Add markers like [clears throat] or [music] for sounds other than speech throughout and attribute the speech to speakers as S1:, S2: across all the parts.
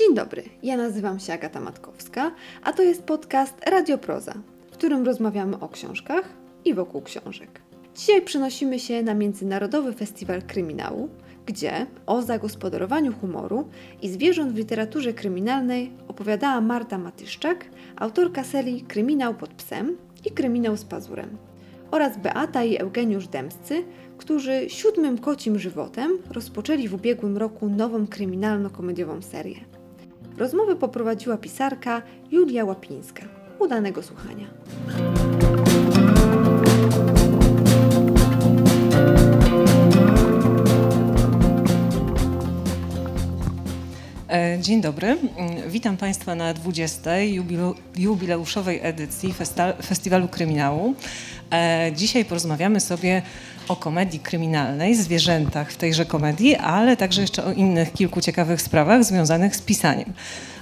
S1: Dzień dobry, ja nazywam się Agata Matkowska, a to jest podcast Radioproza, w którym rozmawiamy o książkach i wokół książek. Dzisiaj przenosimy się na Międzynarodowy Festiwal Kryminału, gdzie o zagospodarowaniu humoru i zwierząt w literaturze kryminalnej opowiadała Marta Matyszczak, autorka serii Kryminał pod psem i Kryminał z pazurem, oraz Beata i Eugeniusz Dębscy, którzy siódmym kocim żywotem rozpoczęli w ubiegłym roku nową kryminalno-komediową serię. Rozmowę poprowadziła pisarka Julia Łapińska. Udanego słuchania.
S2: E, Dzień dobry. Witam Państwa na 20. jubileu- jubileuszowej edycji Festiwalu Kryminału. E, Dzisiaj porozmawiamy sobie o komedii kryminalnej, zwierzętach w tejże komedii, ale także jeszcze o innych kilku ciekawych sprawach związanych z pisaniem.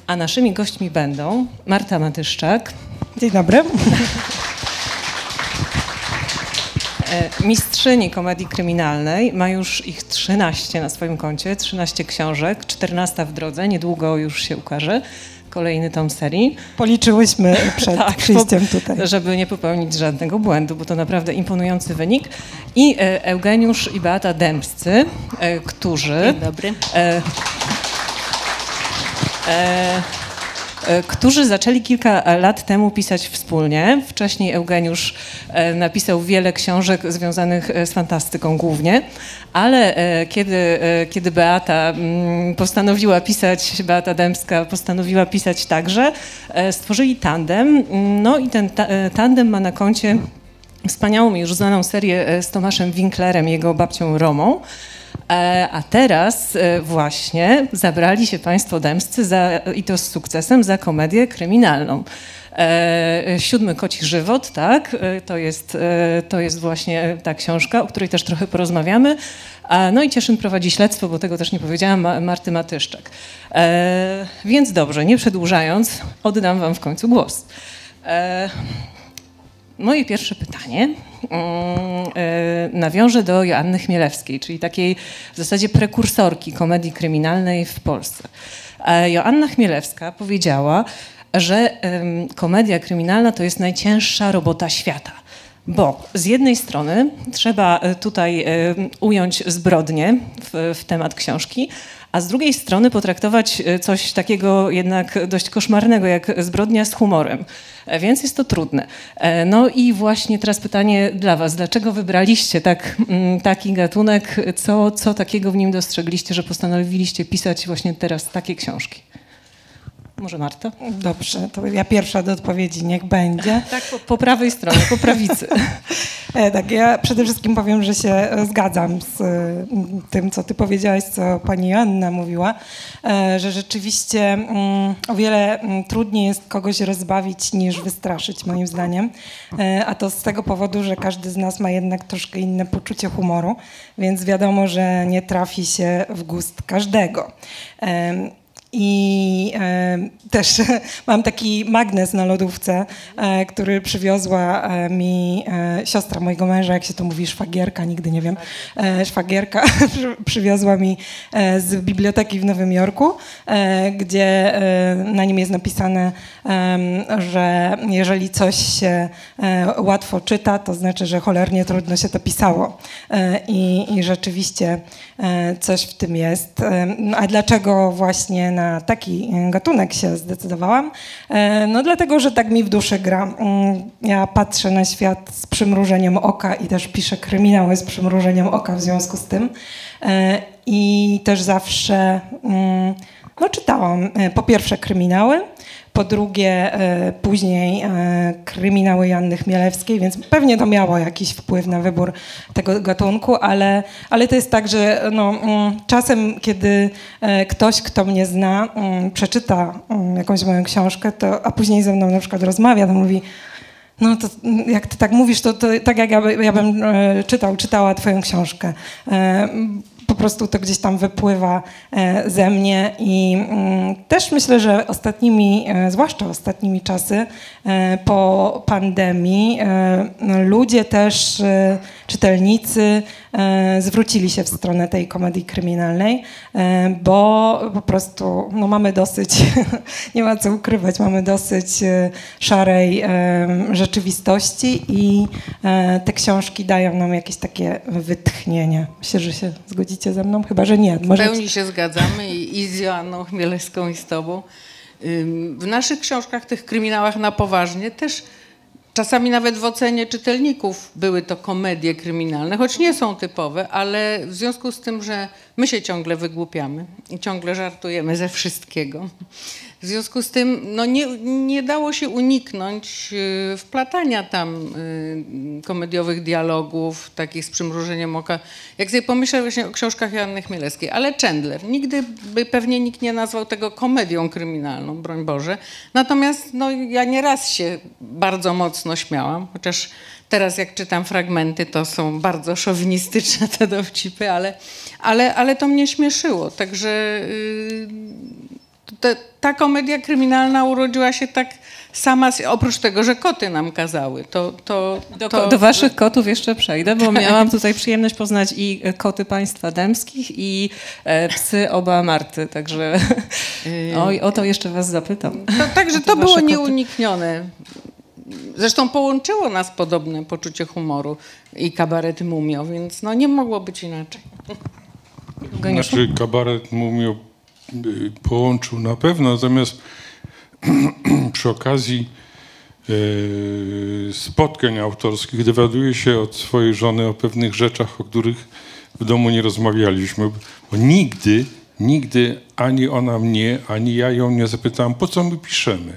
S2: A naszymi gośćmi będą Marta Matyszczak,
S3: Dzień dobry.
S2: E, Mistrzyni komedii kryminalnej, ma już ich 13 na swoim koncie, 13 książek, 14 w drodze, niedługo już się ukaże kolejny tom serii.
S3: Policzyłyśmy [laughs] przed
S2: Tak,
S3: przyjściem tutaj.
S2: Żeby nie popełnić żadnego błędu, bo to naprawdę imponujący wynik. I e, Eugeniusz i Beata Dębscy, e, którzy...
S4: Dzień dobry.
S2: E, e, którzy zaczęli kilka lat temu pisać wspólnie. Wcześniej Eugeniusz e, napisał wiele książek związanych e, z fantastyką głównie, ale e, kiedy, e, kiedy Beata mm, postanowiła pisać, Beata Dębska postanowiła pisać także, e, stworzyli tandem. No i ten ta, e, tandem ma na koncie wspaniałą już znaną serię e, z Tomaszem Winklerem jego babcią Romą. E, A teraz e, właśnie zabrali się Państwo Dębscy za, i to z sukcesem za komedię kryminalną. E, Siódmy koci żywot, tak, to jest, to jest właśnie ta książka, o której też trochę porozmawiamy. No i Cieszyn prowadzi śledztwo, bo tego też nie powiedziałam, Ma- Marty Matyszczak. Więc dobrze, nie przedłużając, oddam Wam w końcu głos. Moje pierwsze pytanie mm, e, nawiąże do Joanny Chmielewskiej, czyli takiej w zasadzie prekursorki komedii kryminalnej w Polsce. E, Joanna Chmielewska powiedziała, że komedia kryminalna to jest najcięższa robota świata. Bo z jednej strony trzeba e, tutaj ująć zbrodnię w, w temat książki, a z drugiej strony potraktować e, coś takiego jednak dość koszmarnego jak zbrodnia z humorem. E, Więc jest to trudne. E, No i właśnie teraz pytanie dla Was. Dlaczego wybraliście tak, mm, taki gatunek? Co, co takiego w nim dostrzegliście, że postanowiliście pisać właśnie teraz takie książki? Może Marta?
S3: Dobrze, to ja pierwsza do odpowiedzi, niech będzie. [laughs]
S2: Tak, po, po prawej stronie, po prawicy. [laughs]
S3: E, tak, ja przede wszystkim powiem, że się e, zgadzam z e, tym, co ty powiedziałaś, co pani Joanna mówiła, że rzeczywiście mm, o wiele mm, trudniej jest kogoś rozbawić niż wystraszyć, moim zdaniem. A to z tego powodu, że każdy z nas ma jednak troszkę inne poczucie humoru, więc wiadomo, że nie trafi się w gust każdego. I e, też [laughs] mam taki magnes na lodówce, e, który przywiozła e, mi e, siostra mojego męża, jak się to mówi, szwagierka, nigdy nie wiem, e, szwagierka [laughs] przy, przywiozła mi e, z biblioteki w Nowym Jorku, gdzie na nim jest napisane, że jeżeli coś się łatwo czyta, to znaczy, że cholernie trudno się to pisało. I, i rzeczywiście coś w tym jest. No, A dlaczego właśnie na taki e, gatunek się zdecydowałam? E, No dlatego, że tak mi w duszy gra. Mm, Ja patrzę na świat z przymrużeniem oka i też piszę kryminały z przymrużeniem oka w związku z tym. E, I też zawsze mm, no, czytałam po pierwsze kryminały, po drugie e, później e, kryminały Janny Chmielewskiej, więc pewnie to miało jakiś wpływ na wybór tego gatunku, ale, ale to jest tak, że no, mm, czasem, kiedy e, ktoś, kto mnie zna, mm, przeczyta mm, jakąś moją książkę, to, a później ze mną na przykład rozmawia, to mówi, no to jak ty tak mówisz, to, to tak jak ja, ja bym czytał, czytała twoją książkę. Prostu to gdzieś tam wypływa e, ze mnie i mm, też myślę, że ostatnimi, e, zwłaszcza ostatnimi czasy e, po pandemii, ludzie też czytelnicy e, zwrócili się w stronę tej komedii kryminalnej, e, bo po prostu no, mamy dosyć, [laughs] nie ma co ukrywać, mamy dosyć e, szarej rzeczywistości i te książki dają nam jakieś takie wytchnienie. Myślę, że się zgodzicie ze mną, chyba że nie.
S4: W
S3: Może
S4: pełni się zgadzamy i, i z Joanną Chmielewską i z tobą. W naszych książkach, tych kryminałach na poważnie też czasami nawet w ocenie czytelników były to komedie kryminalne, choć nie są typowe, ale w związku z tym, że my się ciągle wygłupiamy i ciągle żartujemy ze wszystkiego. W związku z tym no nie, nie dało się uniknąć y, wplatania tam y, komediowych dialogów, takich z przymrużeniem oka. Jak sobie pomyślę właśnie o książkach Joanny Chmielewskiej, ale Chandler, nigdy by pewnie nikt nie nazwał tego komedią kryminalną, broń Boże. Natomiast no, ja nieraz się bardzo mocno śmiałam, chociaż teraz jak czytam fragmenty, to są bardzo szowinistyczne te dowcipy, ale, ale, ale to mnie śmieszyło. Także y, te, ta komedia kryminalna urodziła się tak sama, z, oprócz tego, że koty nam kazały. To, to,
S2: Do,
S4: to,
S2: do waszych kotów jeszcze przejdę, bo miałam tutaj przyjemność poznać i e, koty państwa dębskich, i e, psy oba Marty, także oj, o to jeszcze was zapytam.
S4: To, także to było nieuniknione. Zresztą połączyło nas podobne poczucie humoru i kabaret Mumio, więc no nie mogło być inaczej.
S5: Znaczy kabaret Mumio y, połączył na pewno, natomiast [clears throat] przy okazji y, spotkań autorskich dowiaduję się od swojej żony o pewnych rzeczach, o których w domu nie rozmawialiśmy, bo nigdy, nigdy ani ona mnie, ani ja ją nie zapytałem, po co my piszemy.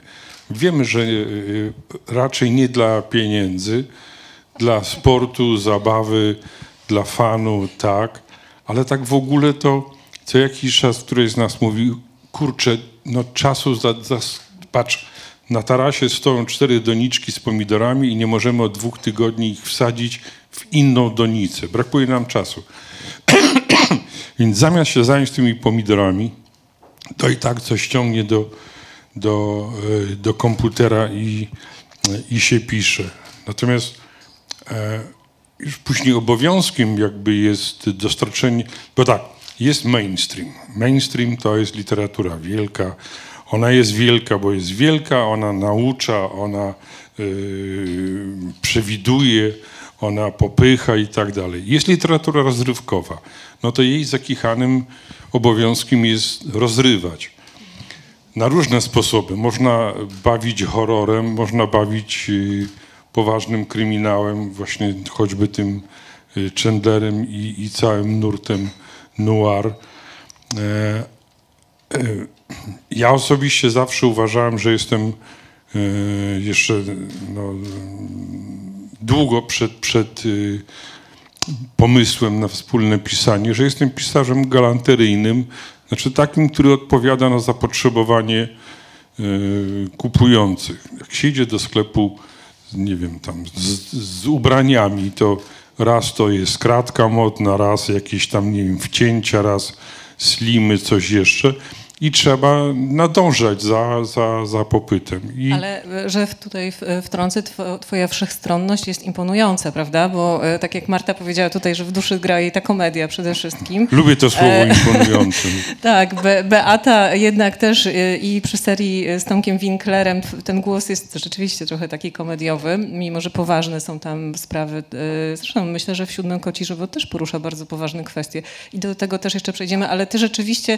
S5: Wiemy, że y, raczej nie dla pieniędzy, dla sportu, zabawy, dla fanu, tak, ale tak w ogóle to co jakiś czas któryś z nas mówi, kurczę, no czasu, za, za, patrz, na tarasie stoją cztery doniczki z pomidorami i nie możemy od dwóch tygodni ich wsadzić w inną donicę. Brakuje nam czasu. [clears throat] Więc zamiast się zająć tymi pomidorami, to i tak coś ściągnie do, do, e, do komputera i, i się pisze. Natomiast e, już później obowiązkiem jakby jest dostarczenie, bo tak, jest mainstream. Mainstream to jest literatura wielka. Ona jest wielka, bo jest wielka, ona naucza, ona yy, przewiduje, ona popycha i tak dalej. Jest literatura rozrywkowa. No to jej zakichanym obowiązkiem jest rozrywać na różne sposoby. Można bawić horrorem, można bawić y, poważnym kryminałem, właśnie choćby tym y, Chandlerem i, i całym nurtem noir. E, e, ja osobiście zawsze uważałem, że jestem e, jeszcze no, długo przed, przed y, pomysłem na wspólne pisanie, że jestem pisarzem galanteryjnym, znaczy takim, który odpowiada na zapotrzebowanie kupujących. Jak się idzie do sklepu, nie wiem, tam z, z ubraniami, to raz to jest kratka modna, raz jakieś tam, nie wiem, wcięcia, raz slimy, coś jeszcze i trzeba nadążać za, za, za popytem. I
S2: Ale e, że tutaj w- wtrącę, two- twoja wszechstronność jest imponująca, prawda? Bo e, tak jak Marta powiedziała tutaj, że w duszy gra jej ta komedia przede wszystkim.
S5: lubię to słowo
S2: E,
S5: imponujące. [laughs]
S2: Tak, Be Beata jednak też i przy serii z Tomkiem Winklerem ten głos jest rzeczywiście trochę taki komediowy, mimo że poważne są tam sprawy. Zresztą myślę, że w Siódmym Koci Żywot też porusza bardzo poważne kwestie i do tego też jeszcze przejdziemy, ale ty rzeczywiście,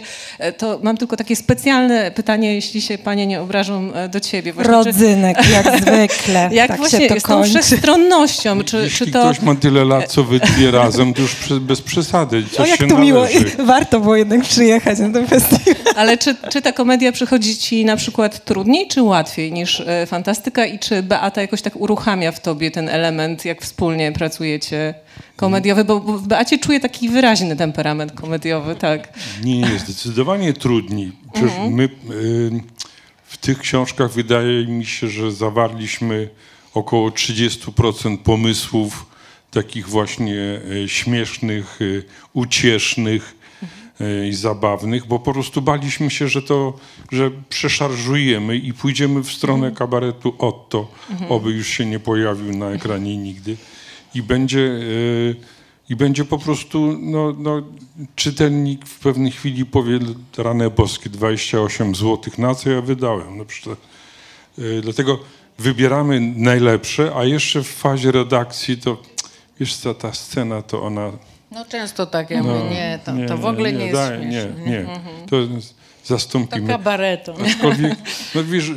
S2: to mam tylko takie specjalne pytanie, jeśli się panie nie obrażą e, do ciebie. Właśnie, czy-
S3: rodzynek, jak zwykle. [laughs]
S2: Jak
S3: tak
S2: właśnie
S3: się to
S2: z tą
S3: kończy.
S2: wszechstronnością, czy,
S5: Jeśli
S2: czy to...
S5: ktoś ma tyle lat, co wy dwie razem, to już przy, bez przesady. Coś
S3: O, jak
S5: się
S3: to miło. Warto było jednak przyjechać na ten festiwal. [laughs]
S2: Ale czy, czy ta komedia przychodzi ci na przykład trudniej czy łatwiej niż e, fantastyka i czy Beata jakoś tak uruchamia w tobie ten element, jak wspólnie pracujecie komediowy? Bo, w Beacie czuję taki wyraźny temperament komediowy, tak.
S5: Nie, nie, zdecydowanie trudniej. Przecież my y, w tych książkach wydaje mi się, że zawarliśmy około 30% pomysłów takich właśnie y, śmiesznych, y, uciesznych y, i zabawnych, bo po prostu baliśmy się, że to, że przeszarżujemy i pójdziemy w stronę kabaretu Otto, oby już się nie pojawił na ekranie nigdy. I będzie, y, i będzie po prostu no, no, czytelnik w pewnej chwili powie rane boskie 28 zł, na co ja wydałem. No, przecież, y, dlatego wybieramy najlepsze, a jeszcze w fazie redakcji to wiesz co, ta scena to ona
S4: No często tak, ja
S5: no,
S4: mówię, nie, to, to w ogóle nie, jest
S5: daj,
S4: śmieszne.
S5: Nie, nie, to
S4: To
S5: zastąpimy.
S4: kabareto.
S5: Aczkolwiek, no wiesz,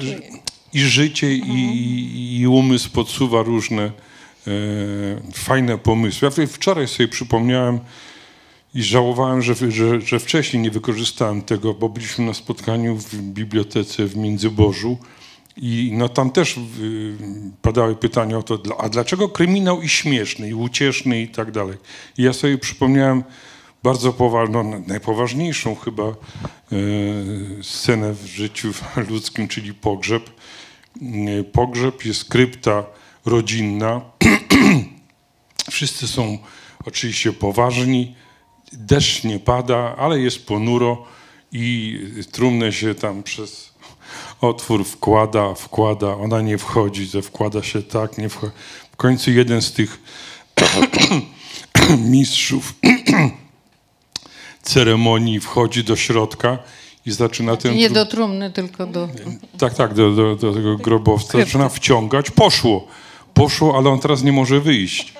S5: i życie, i, i umysł podsuwa różne fajne pomysły. Ja wczoraj sobie przypomniałem i żałowałem, że, że, że wcześniej nie wykorzystałem tego, bo byliśmy na spotkaniu w bibliotece w Międzybożu i no tam też y, padały pytania o to, a dlaczego kryminał i śmieszny, i ucieszny i tak dalej. I ja sobie przypomniałem bardzo poważną, najpoważniejszą chyba e, scenę w życiu [laughs] ludzkim, czyli pogrzeb. E, Pogrzeb jest krypta rodzinna. [clears throat] Wszyscy są oczywiście poważni. Deszcz nie pada, ale jest ponuro i trumnę się tam przez otwór wkłada, wkłada, ona nie wchodzi, że wkłada się tak, nie wchodzi. W końcu jeden z tych [clears throat] mistrzów [clears throat] ceremonii wchodzi do środka i zaczyna ten...
S4: Nie do trumny, tylko do...
S5: tak, tak, do, do, do tego grobowca. Zaczyna wciągać. Poszło. Poszło, ale on teraz nie może wyjść.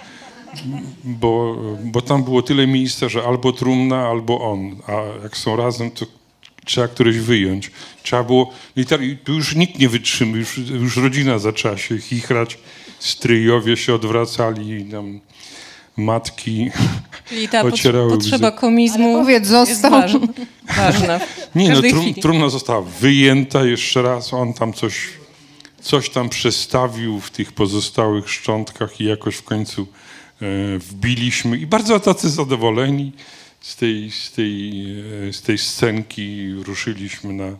S5: Bo, bo tam było tyle miejsca, że albo trumna, albo on. A jak są razem, to trzeba któreś wyjąć. Trzeba było... I i tu już nikt nie wytrzyma. Już, już rodzina zaczęła się chichrać. Stryjowie się odwracali. i Tam matki [laughs]
S2: Czyli ta pot-
S5: ocierały
S2: potrzeba
S5: łzy.
S2: komizmu
S4: Ale powiedz, został.
S2: ważna. ważna.
S5: Nie, no trum, trumna została wyjęta jeszcze raz, on tam coś, coś tam przestawił w tych pozostałych szczątkach i jakoś w końcu e, wbiliśmy. I bardzo tacy zadowoleni z tej, z tej, e, z tej scenki ruszyliśmy na, na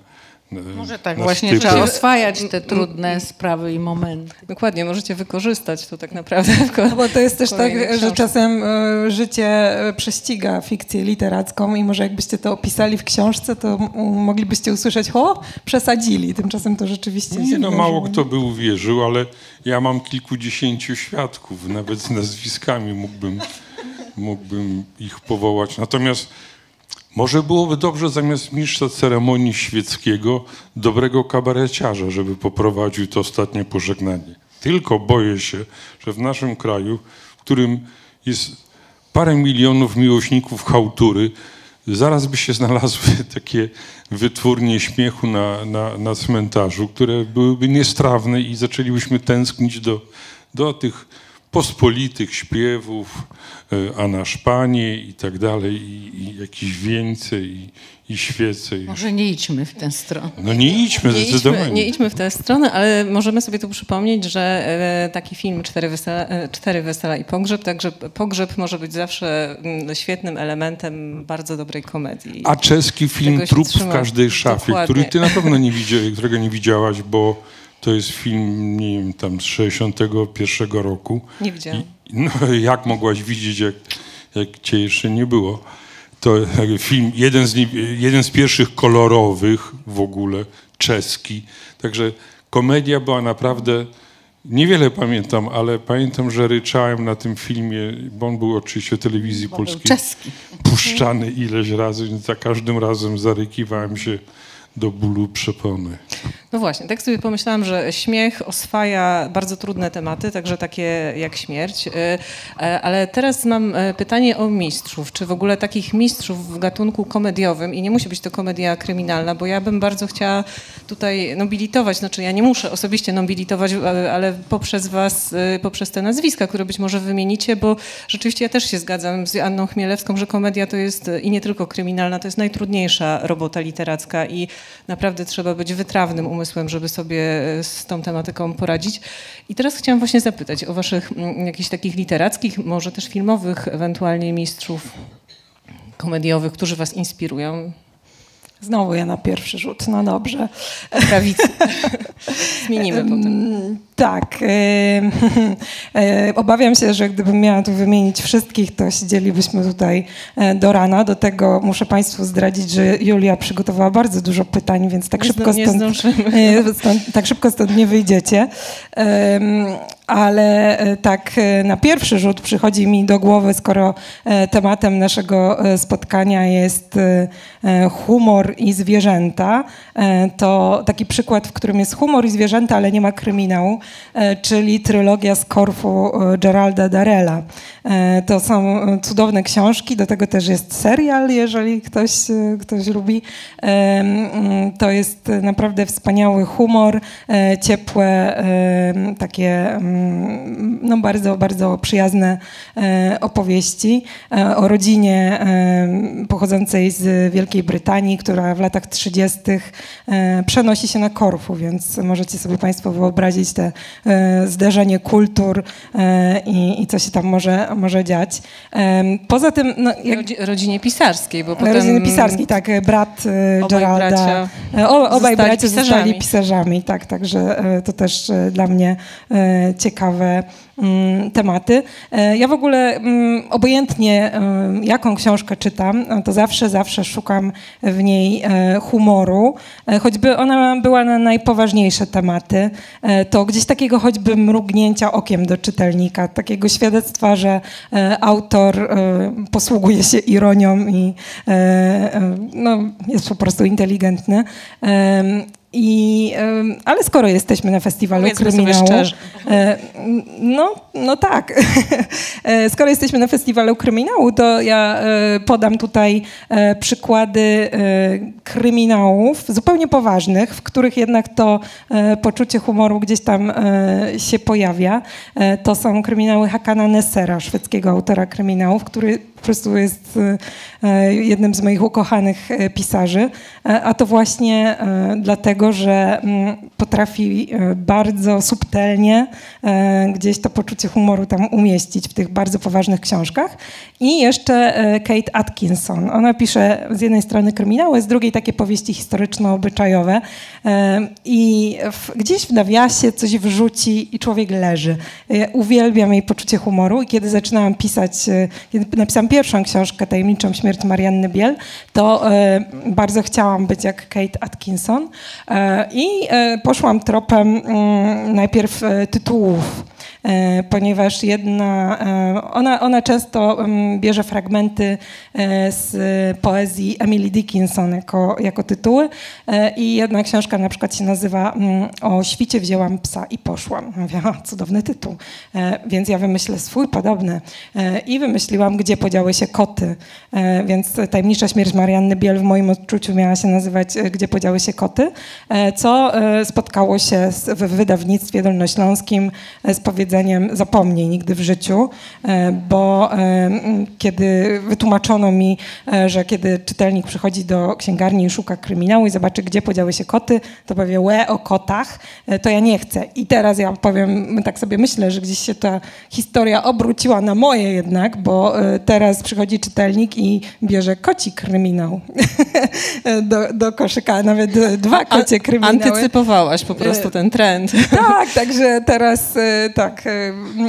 S4: Może tak
S5: na
S4: właśnie trzeba oswajać te trudne sprawy i momenty.
S2: Dokładnie, możecie wykorzystać to tak naprawdę.
S3: No bo to jest też tak, że czasem e, życie e, prześciga fikcję literacką i może jakbyście to opisali w książce, to moglibyście usłyszeć, o, przesadzili. Tymczasem to rzeczywiście
S5: Nie, no mało kto by uwierzył, ale ja mam kilkudziesięciu świadków, nawet z nazwiskami mógłbym, mógłbym ich powołać. Natomiast może byłoby dobrze zamiast mistrza ceremonii świeckiego dobrego kabareciarza, żeby poprowadził to ostatnie pożegnanie. Tylko boję się, że w naszym kraju, w którym jest parę milionów miłośników chałtury, zaraz by się znalazły [laughs] takie wytwórnie śmiechu na, na, na cmentarzu, które byłyby niestrawne i zaczęlibyśmy tęsknić do, do tych pospolitych śpiewów, e, a nasz Panie i tak dalej, i, i jakieś wieńce i, i świece.
S4: Może nie idźmy w tę stronę.
S5: No nie idźmy
S2: Nie
S5: zdecydowanie.
S2: idźmy, nie idźmy w tę stronę, ale możemy sobie tu przypomnieć, że e, taki film Cztery wesela, e, Cztery wesela i pogrzeb, także pogrzeb może być zawsze mm, świetnym elementem bardzo dobrej komedii.
S5: A czeski film Trup w każdej szafie,
S2: Dokładnie.
S5: który ty na pewno nie widziałeś, którego nie widziałaś, bo to jest film, nie wiem, tam z 61 roku.
S2: Nie widziałam.
S5: No [laughs] jak mogłaś widzieć, jak, jak cię jeszcze nie było? To e, film, jeden z, jeden z pierwszych kolorowych w ogóle, czeski. Także komedia była naprawdę, niewiele pamiętam, ale pamiętam, że ryczałem na tym filmie, bo on był oczywiście w telewizji polskiej
S4: czeski.
S5: puszczany ileś razy, więc za każdym razem zarykiwałem się do bólu przepony.
S2: No właśnie, tak sobie pomyślałam, że śmiech oswaja bardzo trudne tematy, także takie jak śmierć. Y, e, Ale teraz mam e, pytanie o mistrzów. Czy w ogóle takich mistrzów w gatunku komediowym, i nie musi być to komedia kryminalna, bo ja bym bardzo chciała tutaj nobilitować, znaczy ja nie muszę osobiście nobilitować, ale- poprzez was, y, poprzez te nazwiska, które być może wymienicie, bo rzeczywiście ja też się zgadzam z Anną Chmielewską, że komedia to jest y, i nie tylko kryminalna, to jest najtrudniejsza robota literacka i naprawdę trzeba być wytrawnym umysłem, żeby sobie e, z tą tematyką poradzić. I teraz chciałam właśnie zapytać o waszych mm, jakichś takich literackich, może też filmowych ewentualnie mistrzów komediowych, którzy was inspirują.
S3: Znowu ja na pierwszy rzut, no dobrze.
S2: Prawicy. [laughs] Zmienimy potem.
S3: Tak. [laughs] Obawiam się, że gdybym miała tu wymienić wszystkich, to siedzielibyśmy tutaj e, do rana. Do tego muszę Państwu zdradzić, że Julia przygotowała bardzo dużo pytań, więc tak
S2: Nie
S3: szybko
S2: nie
S3: stąd, [laughs] e, stąd, tak szybko stąd nie wyjdziecie. Ale e, tak na pierwszy rzut przychodzi mi do głowy, skoro tematem naszego spotkania jest e, i zwierzęta, e, to taki przykład, w którym jest humor i zwierzęta, ale nie ma kryminału, e, czyli trylogia z Korfu e, Geralda Darella. To są cudowne książki, do tego też jest serial, jeżeli ktoś, ktoś lubi. To jest naprawdę wspaniały humor, ciepłe, takie no bardzo, bardzo przyjazne opowieści o rodzinie pochodzącej z Wielkiej Brytanii, która w latach 30. e, przenosi się na Korfu, więc możecie sobie Państwo wyobrazić te e, zderzenie kultur e, i, i co się tam może, może dziać. Poza tym, no, jak
S2: Rodzi- rodzinie pisarskiej, bo potem...
S3: Rodziny pisarskiej, tak, brat
S2: Obaj
S3: Geralda.
S2: bracia
S3: o, obaj
S2: zostali
S3: bracia zostali
S2: pisarzami.
S3: pisarzami, tak, także to też dla mnie ciekawe tematy. E, Ja w ogóle mm, obojętnie e, jaką książkę czytam, e, to zawsze, zawsze szukam w niej e, humoru, e, choćby ona była na najpoważniejsze tematy, to gdzieś takiego choćby mrugnięcia okiem do czytelnika, takiego świadectwa, że autor posługuje się ironią i no, jest po prostu inteligentny. I, ale skoro jesteśmy na festiwalu
S2: Powiedzmy
S3: kryminału, no, no tak. [laughs] E, skoro jesteśmy na festiwalu kryminału, to ja e, podam tutaj e, przykłady kryminałów zupełnie poważnych, w których jednak to poczucie humoru gdzieś tam się pojawia. To są kryminały Hakana Nessera, szwedzkiego autora kryminałów, który po prostu jest e, e, jednym z moich ukochanych e, pisarzy, a to właśnie dlatego, że mm, potrafi bardzo subtelnie gdzieś to poczucie humoru tam umieścić w tych bardzo poważnych książkach. I jeszcze Kate Atkinson. Ona pisze z jednej strony kryminały, z drugiej takie powieści historyczno-obyczajowe i gdzieś w nawiasie coś wrzuci i człowiek leży. Uwielbiam jej poczucie humoru i kiedy zaczynałam pisać, kiedy napisałam pierwszą książkę, Tajemniczą śmierć Marianny Biel, to e, bardzo chciałam być jak Kate Atkinson e, i e, poszłam tropem mm, najpierw e, tytułów ponieważ jedna, e, ona, ona często em, bierze fragmenty e, z poezji Emily Dickinson jako, jako tytuły e, i jedna książka na przykład się nazywa mm, O świcie wzięłam psa i poszłam. Mówię, cudowny tytuł. E, Więc ja wymyślę swój podobny E, i wymyśliłam, gdzie podziały się koty. E, Więc tajemnicza śmierć Marianny Biel w moim odczuciu miała się nazywać e, Gdzie podziały się koty, e, co e, spotkało się w wydawnictwie dolnośląskim e, z powiedzeniem zapomnij nigdy w życiu, e, bo e, kiedy wytłumaczono mi, e, że kiedy czytelnik przychodzi do księgarni i szuka kryminału i zobaczy, gdzie podziały się koty, to powie łe o kotach, to ja nie chcę. I teraz ja powiem, tak sobie myślę, że gdzieś się ta historia obróciła na moje jednak, bo teraz przychodzi czytelnik i bierze koci kryminał [laughs] do, do koszyka, nawet dwa kocie kryminały.
S2: Antycypowałaś po prostu ten trend.
S3: Tak, także teraz tak,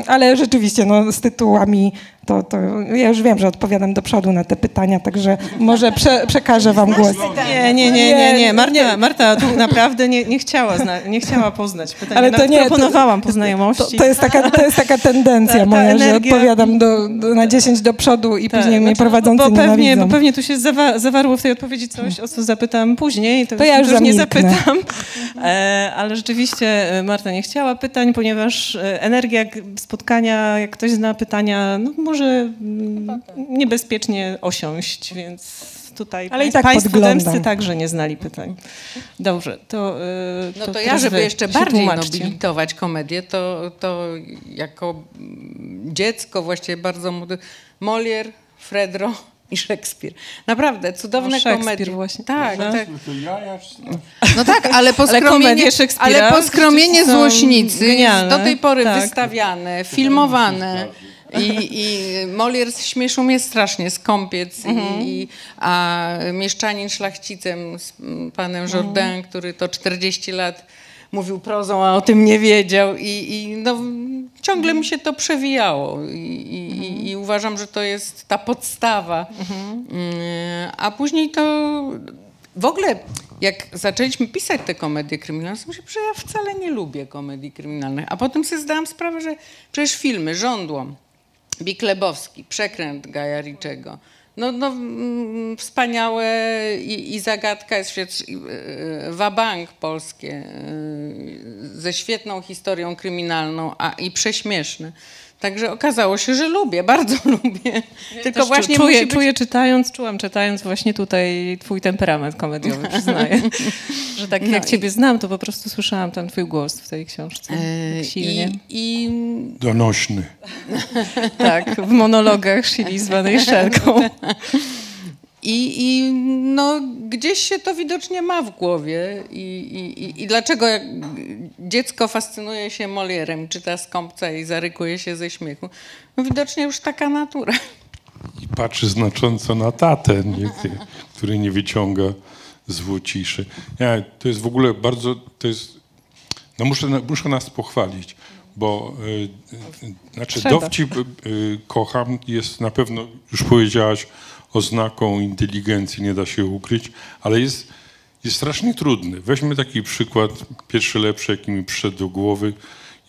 S3: ale rzeczywiście no, z tytułami to, to ja już wiem, że odpowiadam do przodu na te pytania, także może prze, przekażę wam głos.
S2: Nie, nie, nie, nie, nie. Marta, Marta tu naprawdę nie, nie, chciała, zna, nie chciała poznać pytania.
S3: Ale to
S2: Nawet
S3: nie, to-
S2: proponowałam po
S3: To,
S2: znajomości.
S3: to, jest taka, to jest taka tendencja
S2: Ta- [laughs] ta
S3: moja, że
S2: energia-
S3: odpowiadam do, do, na 10 do przodu i
S2: Tak,
S3: później mnie
S2: znaczy,
S3: prowadzący
S2: bo pewnie,
S3: nienawidzą.
S2: bo pewnie tu się zawa- zawarło w tej odpowiedzi coś, o co zapytam później. To,
S3: To ja już
S2: nie
S3: zamilknę.
S2: zapytam. E, ale rzeczywiście e, Marta nie chciała pytań, ponieważ e, energia spotkania, jak ktoś zna pytania, no może mm, niebezpiecznie osiąść, więc tutaj
S3: Ale i
S2: pań-
S3: tak
S2: państwo także nie znali pytań. Dobrze, to e,
S4: No to, ja,
S2: teraz
S4: żeby
S2: wy
S4: jeszcze bardziej
S2: tłumaczcie.
S4: nobilitować komedię, to, to jako dziecko właściwie bardzo młody, Molière, Fredro i Szekspir. Naprawdę, cudowne
S2: No, Szekspir
S4: komedie.
S2: właśnie,
S4: Tak,
S2: prawda?
S4: tak. No tak, ale po
S2: Ale
S4: ale po skromienie
S2: są
S4: złośnicy
S2: genialne.
S4: do tej pory
S2: Tak.
S4: wystawiane, filmowane. I, i Molière śmieszył mnie strasznie, skąpiec, i, a mieszczanin szlachcicem z panem Jourdain, który to 40 lat mówił prozą, a o tym nie wiedział i, i no, ciągle mi się to przewijało I, i, i, i uważam, że to jest ta podstawa. Mm, A później to w ogóle jak zaczęliśmy pisać te komedie kryminalne, to że ja wcale nie lubię komedii kryminalnych. A potem sobie zdałam sprawę, że przecież filmy, Żądło, Biklebowski, Przekręt Gaja Riczego, no, no mm, wspaniałe i, i zagadka jest świet, i, e, Wabank polskie e, ze świetną historią kryminalną a, i prześmieszne. Także okazało się, że lubię, bardzo [laughs] lubię. Tylko
S2: Też
S4: właśnie
S2: czuję,
S4: być...
S2: czuję czytając, czułam czytając właśnie tutaj twój temperament komediowy, [laughs] przyznaję. że tak
S4: No
S2: jak
S4: i-
S2: ciebie znam, to po prostu słyszałam ten twój głos w tej książce.
S4: E,
S2: Tak silnie.
S4: I, i
S5: Donośny.
S2: Tak, w monologach Shili zwanej [laughs] Szelką.
S4: I, I no, gdzieś się to widocznie ma w głowie. I, i, i- dlaczego jak dziecko fascynuje się Molierem, czyta skąpca i zarykuje się ze śmiechu? No, widocznie już taka natura.
S5: I patrzy znacząco na tatę, nie, który nie wyciąga złociszy. Nie, to jest w ogóle bardzo, to jest, no muszę, muszę nas pochwalić, bo y, y, znaczy
S2: Trzeba.
S5: dowcip y, kocham, jest na pewno, już powiedziałaś, oznaką inteligencji, nie da się ukryć, ale jest, jest strasznie trudny. Weźmy taki przykład, pierwszy lepszy, jaki mi przyszedł do głowy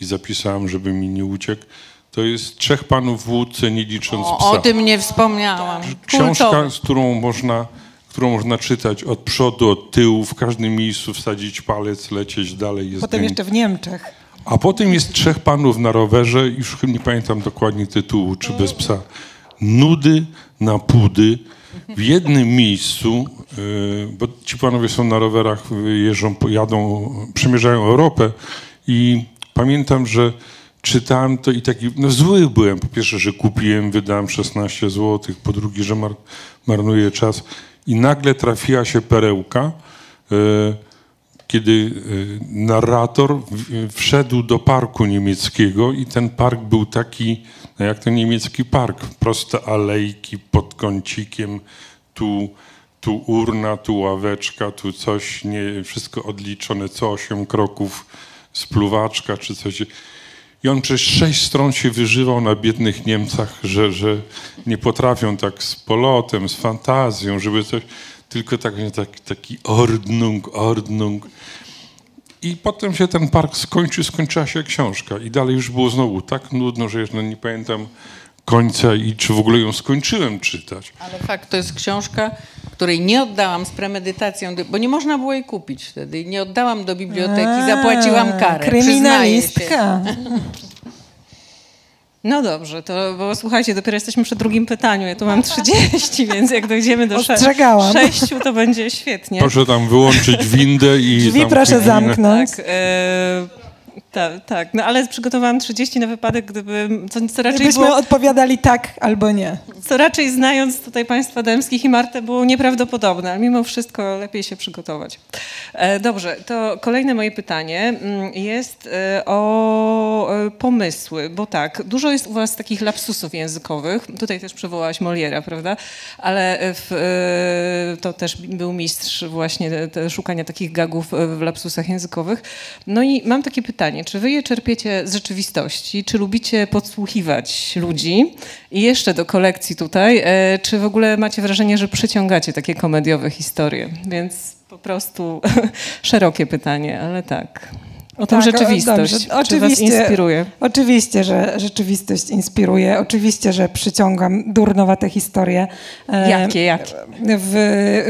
S5: i zapisałem, żeby mi nie uciekł. To jest trzech panów w łódce, nie licząc psa.
S4: O, o tym nie wspomniałam.
S5: Książka,
S4: Kultowy.
S5: z którą można, którą można czytać od przodu, od tyłu, w każdym miejscu wsadzić palec, lecieć dalej. Jest
S3: Potem jeszcze w Niemczech.
S5: A potem jest trzech panów na rowerze, już nie pamiętam dokładnie tytułu, czy bez psa. Nudy na pudy w jednym miejscu, yy, bo ci panowie są na rowerach, jeżdżą, jadą, przemierzają Europę i pamiętam, że czytałem to i taki, no zły byłem. Po pierwsze, że kupiłem, wydałem 16 zł, po drugie, że mar, marnuję czas i nagle trafiła się perełka, yy, kiedy narrator wszedł do parku niemieckiego i ten park był taki, no jak ten niemiecki park, proste alejki pod kącikiem, tu, tu urna, tu ławeczka, tu coś, nie, wszystko odliczone co osiem kroków, spluwaczka czy coś. I on przez sześć stron się wyżywał na biednych Niemcach, że, że nie potrafią tak z polotem, z fantazją, żeby coś, tylko tak, tak, taki ordnung, ordnung. I potem się ten park skończył, skończyła się książka i dalej już było znowu tak nudno, że już no nie pamiętam końca i czy w ogóle ją skończyłem czytać.
S4: Ale fakt, to jest książka, której nie oddałam z premedytacją, bo nie można było jej kupić wtedy. Nie oddałam do biblioteki, zapłaciłam karę. Przyznaję się.
S3: Kryminalistka. [laughs]
S2: No dobrze, to bo słuchajcie, dopiero jesteśmy przy drugim pytaniu. Ja tu mam 30, [laughs] więc jak dojdziemy do
S3: Ostrzegałam.
S2: sześciu, to będzie świetnie.
S5: Proszę tam wyłączyć windę i
S3: Drzwi proszę
S5: windę.
S3: zamknąć.
S2: Tak, e, tak, tak. No ale przygotowałam 30 na wypadek, gdyby co, co raczej
S3: Gdybyśmy
S2: było,
S3: odpowiadali tak albo nie.
S2: Co raczej znając tutaj państwa Dębskich i Martę było nieprawdopodobne, ale mimo wszystko lepiej się przygotować. E, dobrze, to kolejne moje pytanie mm, jest e, o e, pomysły, bo tak, dużo jest u was takich lapsusów językowych, tutaj też przywołałaś Moliera, prawda, ale w, to też był mistrz właśnie szukania takich gagów w lapsusach językowych. No i mam takie pytanie, czy wy je czerpiecie z rzeczywistości, czy lubicie podsłuchiwać ludzi i jeszcze do kolekcji tutaj, e, czy w ogóle macie wrażenie, że przyciągacie takie komediowe historie, więc po prostu [laughs] szerokie pytanie, ale tak. O tą
S3: Tak,
S2: rzeczywistość.
S3: dobrze.
S2: Czy was
S3: Oczywiście.
S2: inspiruje?
S3: Oczywiście, że rzeczywistość inspiruje. Oczywiście, że przyciągam durnowate historie. E,
S2: Jakie, jakie?
S3: W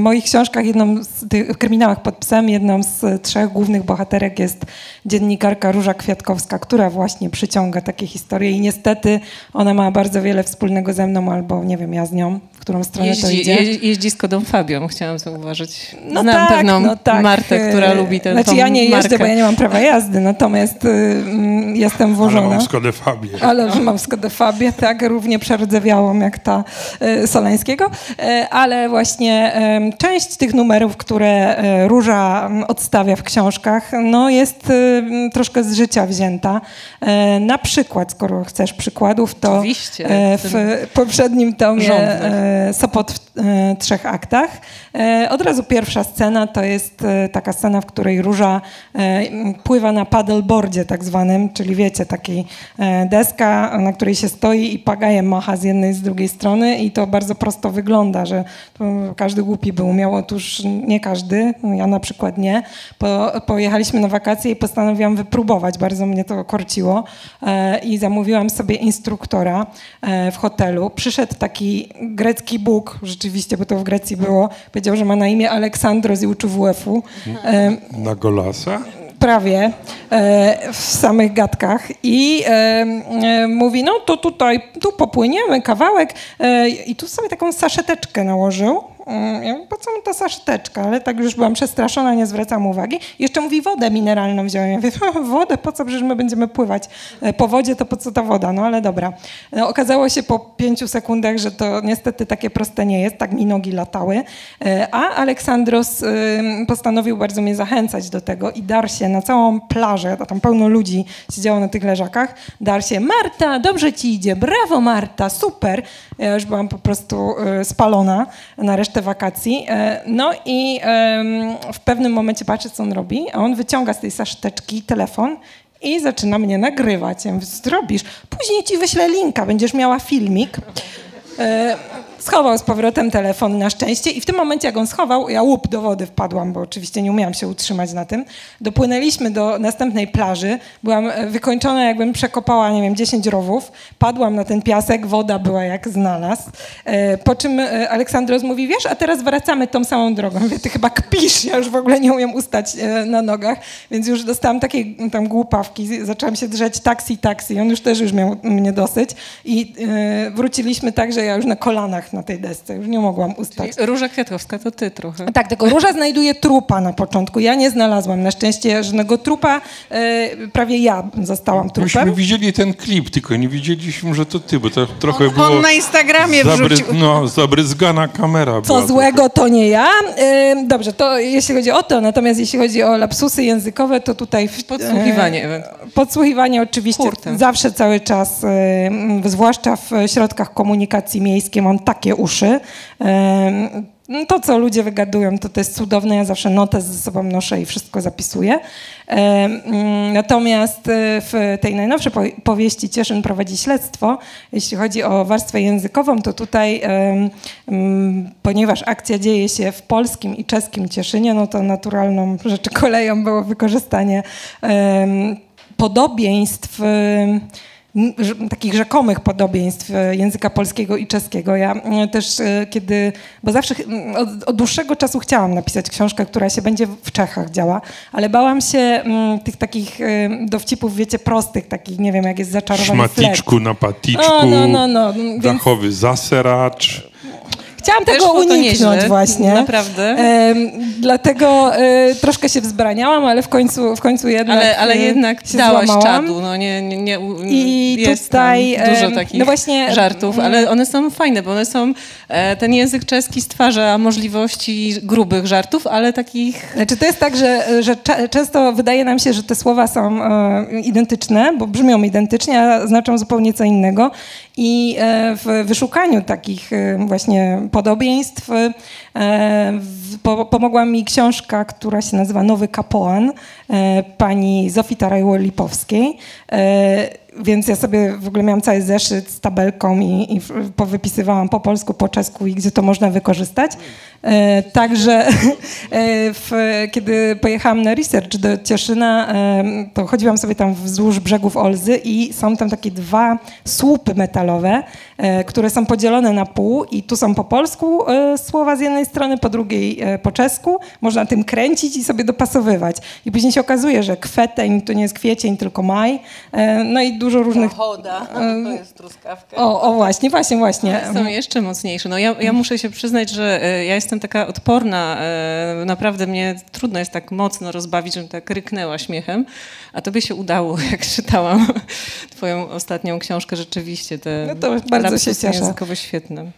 S3: moich książkach, jedną z tych w kryminałach pod psem, jedną z trzech głównych bohaterek jest dziennikarka Róża Kwiatkowska, która właśnie przyciąga takie historie i niestety ona ma bardzo wiele wspólnego ze mną, albo nie wiem, ja z nią którą stronę to
S2: Jeździ,
S3: idzie.
S2: je, jeździ z Kodą Fabią, chciałam zauważyć.
S3: No
S2: Znam
S3: tak,
S2: pewną
S3: no tak.
S2: Martę, która lubi tę
S3: Znaczy ja nie jeżdżę,
S2: markę.
S3: bo ja nie mam prawa jazdy, natomiast y, mm, jestem
S5: Ale
S3: włożona.
S5: mam Skodę Fabię.
S3: Ale mam Skodę Fabię, tak, równie przerdzewiałą jak ta Solańskiego, E, ale właśnie em, część tych numerów, które e, Róża odstawia w książkach, no jest em, troszkę z życia wzięta. Na przykład, skoro chcesz przykładów, to
S2: Oczywiście, w
S3: w poprzednim tomie
S2: Rządnych.
S3: Sopot w e, trzech aktach. E, Od razu pierwsza scena to jest e, taka scena, w której Róża pływa na paddleboardzie tak zwanym, czyli wiecie, takiej deska, na której się stoi i pagajem macha z jednej z drugiej strony i to bardzo prosto wygląda, że każdy głupi by umiał, otóż nie każdy, ja na przykład nie. Po, pojechaliśmy na wakacje i postanowiłam wypróbować, bardzo mnie to korciło i zamówiłam sobie instruktora w hotelu. Przyszedł taki grecki Bóg, rzeczywiście, bo to w Grecji było, powiedział, że ma na imię Aleksandros i uczy WF-u. E,
S5: Na Golasa?
S3: prawie e, w samych gadkach i e, mówi, no to tutaj, tu popłyniemy kawałek i tu sobie taką saszeteczkę nałożył. Mm, po co mu ta saszeteczka? Ale tak już byłam przestraszona, nie zwracam uwagi. Jeszcze mówi, wodę mineralną wziąłem. Ja mówię, [laughs] wodę, po co? Przecież my będziemy pływać e, po wodzie, to po co ta woda? No ale dobra. No, okazało się po pięciu sekundach, że to niestety takie proste nie jest. Tak mi nogi latały. E, A Aleksandros postanowił bardzo mnie zachęcać do tego i dar się na całą plażę, tam pełno ludzi siedziało na tych leżakach, dar się, Marta, dobrze ci idzie, brawo Marta, super. Ja już byłam po prostu spalona na resztę wakacji. E, No i w pewnym momencie patrzę, co on robi, a on wyciąga z tej saszeteczki telefon i zaczyna mnie nagrywać. Ja mówię, co ty robisz? Później ci wyślę linka, będziesz miała filmik. Schował z powrotem telefon na szczęście i w tym momencie, jak on schował, ja łup do wody wpadłam, bo oczywiście nie umiałam się utrzymać na tym. Dopłynęliśmy do następnej plaży. Byłam e, wykończona, jakbym przekopała, nie wiem, 10 rowów. Padłam na ten piasek, woda była jak znalazł. E, Po czym e, Aleksandros mówi, wiesz, a teraz wracamy tą samą drogą. Mówię, ty chyba kpisz, ja już w ogóle nie umiem ustać na nogach, więc już dostałam takiej m, tam głupawki. Zaczęłam się drzeć taksi, taksi. On już też już miał mnie dosyć i wróciliśmy tak, że ja już na kolanach na tej desce, już nie mogłam ustać.
S2: Róża Kwiatkowska to ty trochę.
S3: Tak, tylko Róża znajduje trupa na początku. Ja nie znalazłam na szczęście żadnego trupa. E, prawie ja zostałam trupem.
S5: Myśmy widzieli ten klip, tylko nie widzieliśmy, że to ty, bo to trochę było...
S4: On na Instagramie wrzucił.
S5: no, zabryzgana kamera
S3: Co
S5: była.
S3: złego, to nie ja. E, Dobrze, to jeśli chodzi o to, natomiast jeśli chodzi o lapsusy językowe, to tutaj... w-
S2: Podsłuchiwanie
S3: e,
S2: ewentualnie.
S3: Podsłuchiwanie oczywiście
S2: Hurtem.
S3: zawsze, cały czas, e, zwłaszcza w środkach komunikacji miejskiej mam takie uszy. To, co ludzie wygadują, to to jest cudowne. Ja zawsze notę ze sobą noszę i wszystko zapisuję. Mm, Natomiast e, w tej najnowszej po- powieści Cieszyn prowadzi śledztwo. Jeśli chodzi o warstwę językową, to tutaj, mm, ponieważ akcja dzieje się w polskim i czeskim Cieszynie, no to naturalną rzeczy koleją było wykorzystanie podobieństw, takich rzekomych podobieństw e, języka polskiego i czeskiego. Ja e, też e, kiedy, bo zawsze od, od dłuższego czasu chciałam napisać książkę, która się będzie w Czechach działa, ale bałam się tych takich dowcipów, wiecie, prostych, takich, nie wiem, jak jest zaczarowany flet.
S5: Szmaticzku na paticzku,
S3: No, no, no, no, więc-
S5: dachowy zaseracz.
S3: Chciałam tego uniknąć właśnie.
S2: naprawdę.
S3: Dlatego e, troszkę się wzbraniałam, ale w końcu, w końcu jednak
S2: Ale, ale
S3: e,
S2: jednak
S3: się
S2: dałaś
S3: złamałam.
S2: czadu, no nie, nie, nie
S3: I
S2: jest
S3: tutaj,
S2: tam dużo takich
S3: no właśnie,
S2: żartów, ale one są fajne, bo one są, e, ten język czeski stwarza możliwości grubych żartów, ale takich
S3: Znaczy to jest tak, że, że często wydaje nam się, że te słowa są e, identyczne, bo brzmią identycznie, a znaczą zupełnie co innego. I e, w wyszukaniu takich e, właśnie podobieństw e, pomogła mi książka, która się nazywa Nowy Kapoan e, pani Zofii Tarajło-Lipowskiej. E, więc ja sobie w ogóle miałam cały zeszyt z tabelką i, i powypisywałam po polsku, po czesku i gdzie to można wykorzystać. E, także [laughs] e, w, kiedy pojechałam na research do Cieszyna, e, to chodziłam sobie tam wzdłuż brzegów Olzy i są tam takie dwa słupy metalowe, które są podzielone na pół i tu są po polsku słowa z jednej strony, po drugiej po czesku. Można tym kręcić i sobie dopasowywać. I później się okazuje, że kwieteń to nie jest kwiecień, tylko maj. No i dużo różnych...
S4: Choda, to jest truskawka.
S3: O, o właśnie, właśnie, właśnie.
S2: Są jeszcze mocniejsze. No ja, ja muszę się przyznać, że ja jestem taka odporna. e, Naprawdę mnie trudno jest tak mocno rozbawić, żebym tak ryknęła śmiechem. A tobie się udało, [laughs] jak czytałam twoją ostatnią książkę. Rzeczywiście te
S3: No to bardzo się cieszę.
S2: językowe świetne.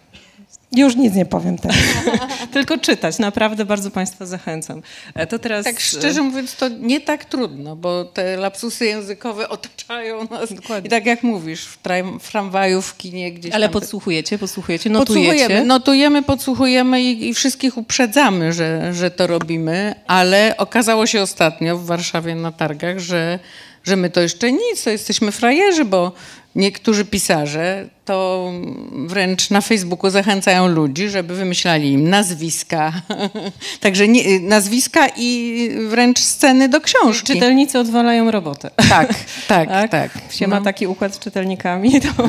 S3: Już nic nie powiem teraz. [laughs]
S2: Tylko czytać. Naprawdę bardzo Państwa zachęcam. E, To teraz...
S4: Tak szczerze mówiąc, to nie tak trudno, bo te lapsusy językowe [laughs] otaczają nas.
S2: Dokładnie.
S4: I tak jak mówisz, w, tram, w tramwaju, w kinie gdzieś
S2: Ale
S4: tam.
S2: podsłuchujecie, podsłuchujecie,
S4: Podsłuchujemy,
S2: notujecie.
S4: notujemy, podsłuchujemy i, i wszystkich uprzedzamy, że, że to robimy, ale okazało się ostatnio w Warszawie na targach, że, że my to jeszcze nic, to jesteśmy frajerzy, bo niektórzy pisarze to wręcz na Facebooku zachęcają ludzi, żeby wymyślali im nazwiska, [laughs] także nie, nazwiska i wręcz sceny do książki.
S2: Czytelnicy odwalają robotę.
S4: Tak, [laughs] tak,
S2: Tak,
S4: tak.
S2: się ma
S4: No.
S2: taki układ z czytelnikami, [laughs] to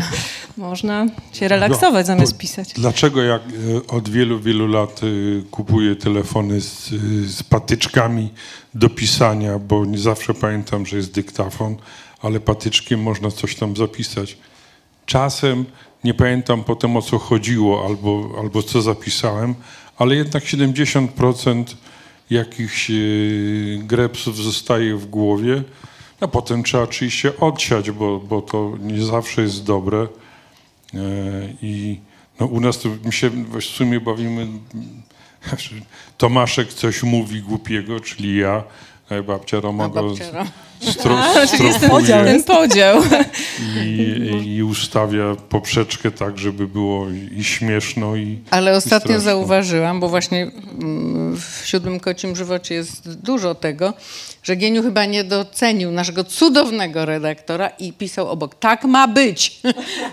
S2: można się relaksować
S5: No,
S2: zamiast pisać.
S5: Dlaczego jak e, od wielu, wielu lat e, kupuję telefony z, e, z patyczkami do pisania, bo nie zawsze pamiętam, że jest dyktafon, ale patyczkiem można coś tam zapisać. Czasem nie pamiętam potem o co chodziło albo, albo co zapisałem, ale jednak 70% jakichś e, grepsów zostaje w głowie, a potem trzeba oczywiście odsiać, bo, bo to nie zawsze jest dobre. E, I no, u nas to my się w sumie bawimy. [laughs] Tomaszek coś mówi głupiego, czyli ja, a babcia go stro,
S2: Czyli jest ten
S5: strofuje
S2: podział. Ten podział.
S5: i, i ustawia poprzeczkę tak, żeby było i śmieszno i
S4: Ale
S5: i
S4: ostatnio
S5: straszno.
S4: zauważyłam, bo właśnie mm, w siódmym kocim żywocie jest dużo tego, że Gieniu chyba nie docenił naszego cudownego redaktora i pisał obok, tak ma być.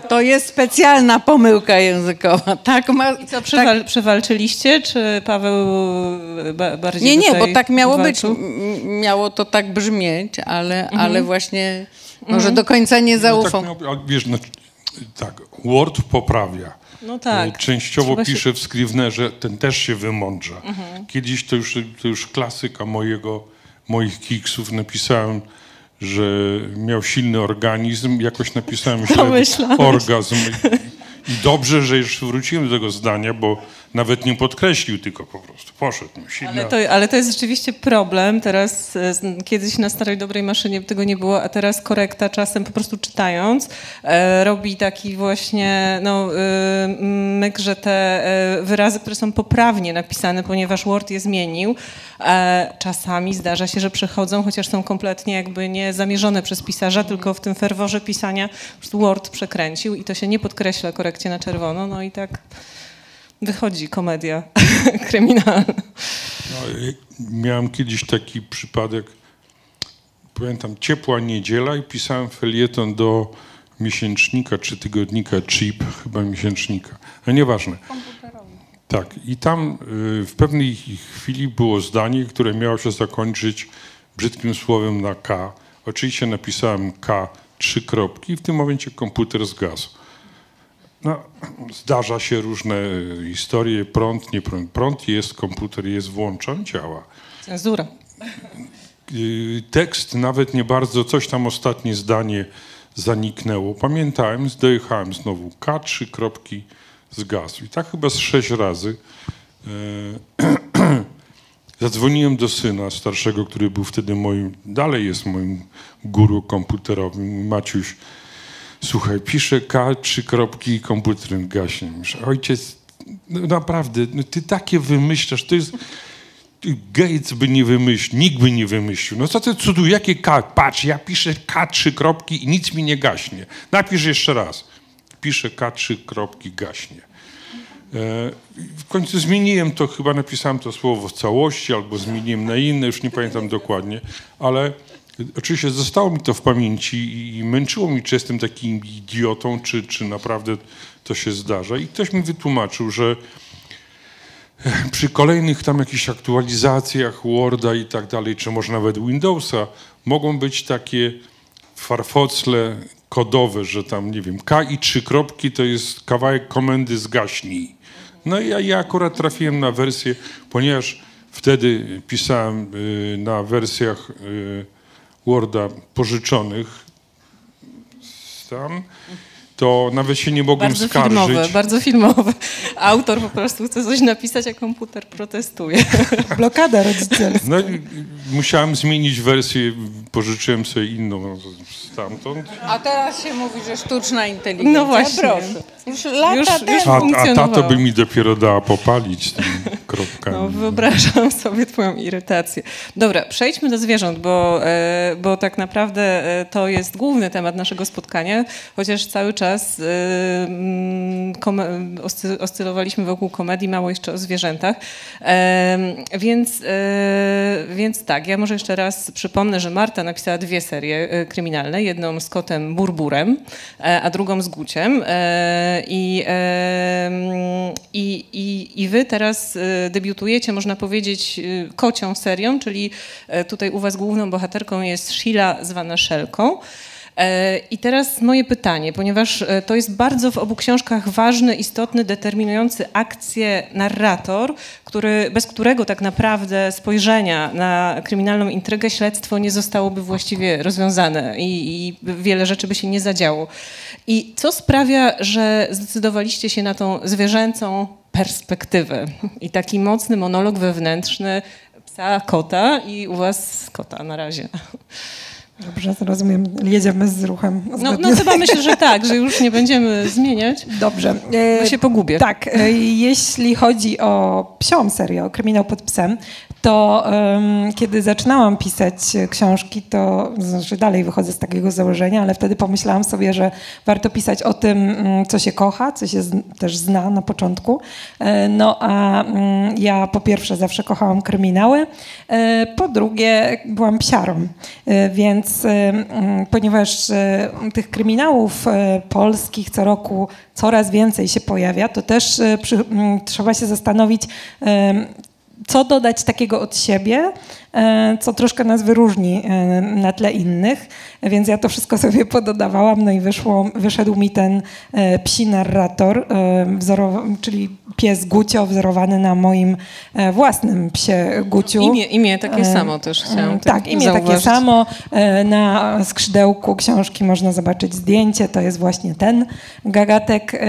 S4: To jest specjalna pomyłka językowa. Tak ma...
S2: I co, przewal, przewalczyliście, czy Paweł ba, bardziej
S4: Nie, nie, bo tak miało być.
S2: walczył?
S4: M- Miało to tak brzmieć, ale, ale właśnie może do końca nie
S5: No
S4: zaufał.
S5: tak, miał- wiesz, no, tak, Word poprawia.
S2: No tak.
S5: E, Częściowo
S2: Trzeba się-
S5: pisze w Scrivenerze, ten też się wymądrza.
S2: Mhm.
S5: Kiedyś to już, to już klasyka mojego, moich kiksów. Napisałem, że miał silny organizm. Jakoś napisałem źle orgazm. I dobrze, że już wróciłem do tego zdania, bo nawet nie podkreślił, tylko po prostu poszedł. No,
S2: Ale to, ale to jest rzeczywiście problem. Teraz, e, kiedyś na starej dobrej maszynie tego nie było, a teraz korekta czasem po prostu czytając e, robi taki właśnie no, e, myk, że te wyrazy, które są poprawnie napisane, ponieważ Word je zmienił, e, czasami zdarza się, że przechodzą, chociaż są kompletnie jakby nie zamierzone przez pisarza, tylko w tym ferworze pisania Word przekręcił i to się nie podkreśla korekcie na czerwono, no i tak wychodzi komedia [laughs] kryminalna.
S5: No, miałem kiedyś taki przypadek, pamiętam, ciepła niedziela i pisałem felieton do miesięcznika czy tygodnika Chip, chyba miesięcznika, a nieważne. Tak, i tam y, w pewnej chwili było zdanie, które miało się zakończyć brzydkim słowem na K. Oczywiście napisałem K, trzy kropki i w tym momencie komputer zgasł. No, zdarza się różne y, historie, prąd, nie prąd. Prąd jest, komputer jest, włączam, działa.
S2: Cenzura.
S5: Y, Tekst nawet nie bardzo, coś tam ostatnie zdanie zaniknęło. Pamiętałem, dojechałem znowu K, trzy kropki, zgasł. I tak chyba z sześć razy. E, [clears throat] Zadzwoniłem do syna starszego, który był wtedy moim, dalej jest moim guru komputerowym, Maciuś. Słuchaj, piszę K, trzy kropki i komputer gaśnie. Myślę, ojciec, no naprawdę, no ty takie wymyślasz, to jest... Gates by nie wymyślił, nikt by nie wymyślił. No co ty cudu, jakie K? Patrz, ja piszę K, trzy kropki i nic mi nie gaśnie. Napisz jeszcze raz. Piszę K, trzy kropki, gaśnie. E, w końcu zmieniłem to, chyba napisałem to słowo w całości, albo zmieniłem na inne, już nie pamiętam dokładnie, ale oczywiście zostało mi to w pamięci i, męczyło mnie, czy jestem takim idiotą, czy, czy naprawdę to się zdarza. I ktoś mi wytłumaczył, że przy kolejnych tam jakichś aktualizacjach Worda i tak dalej, czy może nawet Windowsa, mogą być takie farfocle kodowe, że tam, nie wiem, K i trzy kropki to jest kawałek komendy zgaśnij. No i ja, ja akurat trafiłem na wersję, ponieważ wtedy pisałem y, na wersjach y, Worda pożyczonych tam, to nawet się nie mogłem
S2: Bardzo
S5: skarżyć.
S2: filmowe, bardzo filmowe. Autor po prostu chce coś napisać, a komputer protestuje. [laughs]
S3: Blokada rodzicielska.
S5: No, musiałem zmienić wersję, pożyczyłem sobie inną stamtąd.
S4: A teraz się mówi, że sztuczna inteligencja.
S2: No właśnie.
S4: Proszę. Już lata
S2: Już-
S4: temu.
S2: już
S5: A, a tato by mi dopiero dała popalić tymi [laughs] kropkami.
S2: No, wyobrażam [laughs] sobie twoją irytację. Dobra, przejdźmy do zwierząt, bo, e, bo tak naprawdę e, to jest główny temat naszego spotkania, chociaż cały czas e, mm, kome- oscy- oscylowaliśmy wokół komedii, mało jeszcze o zwierzętach. Więc, e, więc tak, ja może jeszcze raz przypomnę, że Marta napisała dwie serie e, kryminalne, jedną z kotem Burburem, e, a drugą z Guciem. I, i, i, I wy teraz debiutujecie, można powiedzieć, kocią serią, czyli tutaj u was główną bohaterką jest Sheila zwana Szelką. E, I teraz moje pytanie, ponieważ e, to jest bardzo w obu książkach ważny, istotny, determinujący akcję narrator, który, bez którego tak naprawdę spojrzenia na kryminalną intrygę śledztwo nie zostałoby właściwie rozwiązane i, i wiele rzeczy by się nie zadziało. I co sprawia, że zdecydowaliście się na tą zwierzęcą perspektywę i taki mocny monolog wewnętrzny psa, kota i u was kota na razie.
S3: Dobrze, rozumiem. Jedziemy z ruchem.
S2: No, no chyba myślę, że tak, że już nie będziemy zmieniać,
S3: Dobrze.
S2: bo się pogubię.
S3: Tak, e, jeśli chodzi o psią serię, o kryminał pod psem, to em, kiedy zaczynałam pisać książki, to znaczy dalej wychodzę z takiego założenia, ale wtedy pomyślałam sobie, że warto pisać o tym, mm, co się kocha, co się z, też zna na początku. E, No a mm, ja po pierwsze zawsze kochałam kryminały, e, po drugie byłam psiarą, E, więc e, mm, ponieważ e, tych kryminałów e, polskich co roku coraz więcej się pojawia, to też przy, m, trzeba się zastanowić, co dodać takiego od siebie, e, co troszkę nas wyróżni e, na tle innych. Więc ja to wszystko sobie pododawałam, no i wyszło, wyszedł mi ten e, psi narrator, czyli pies Gucio, wzorowany na moim własnym psie Guciu.
S2: Imię, imię takie samo też chciałam tak
S3: imię takie
S2: zauważyć.
S3: samo. E, Na skrzydełku książki można zobaczyć zdjęcie. To jest właśnie ten gagatek.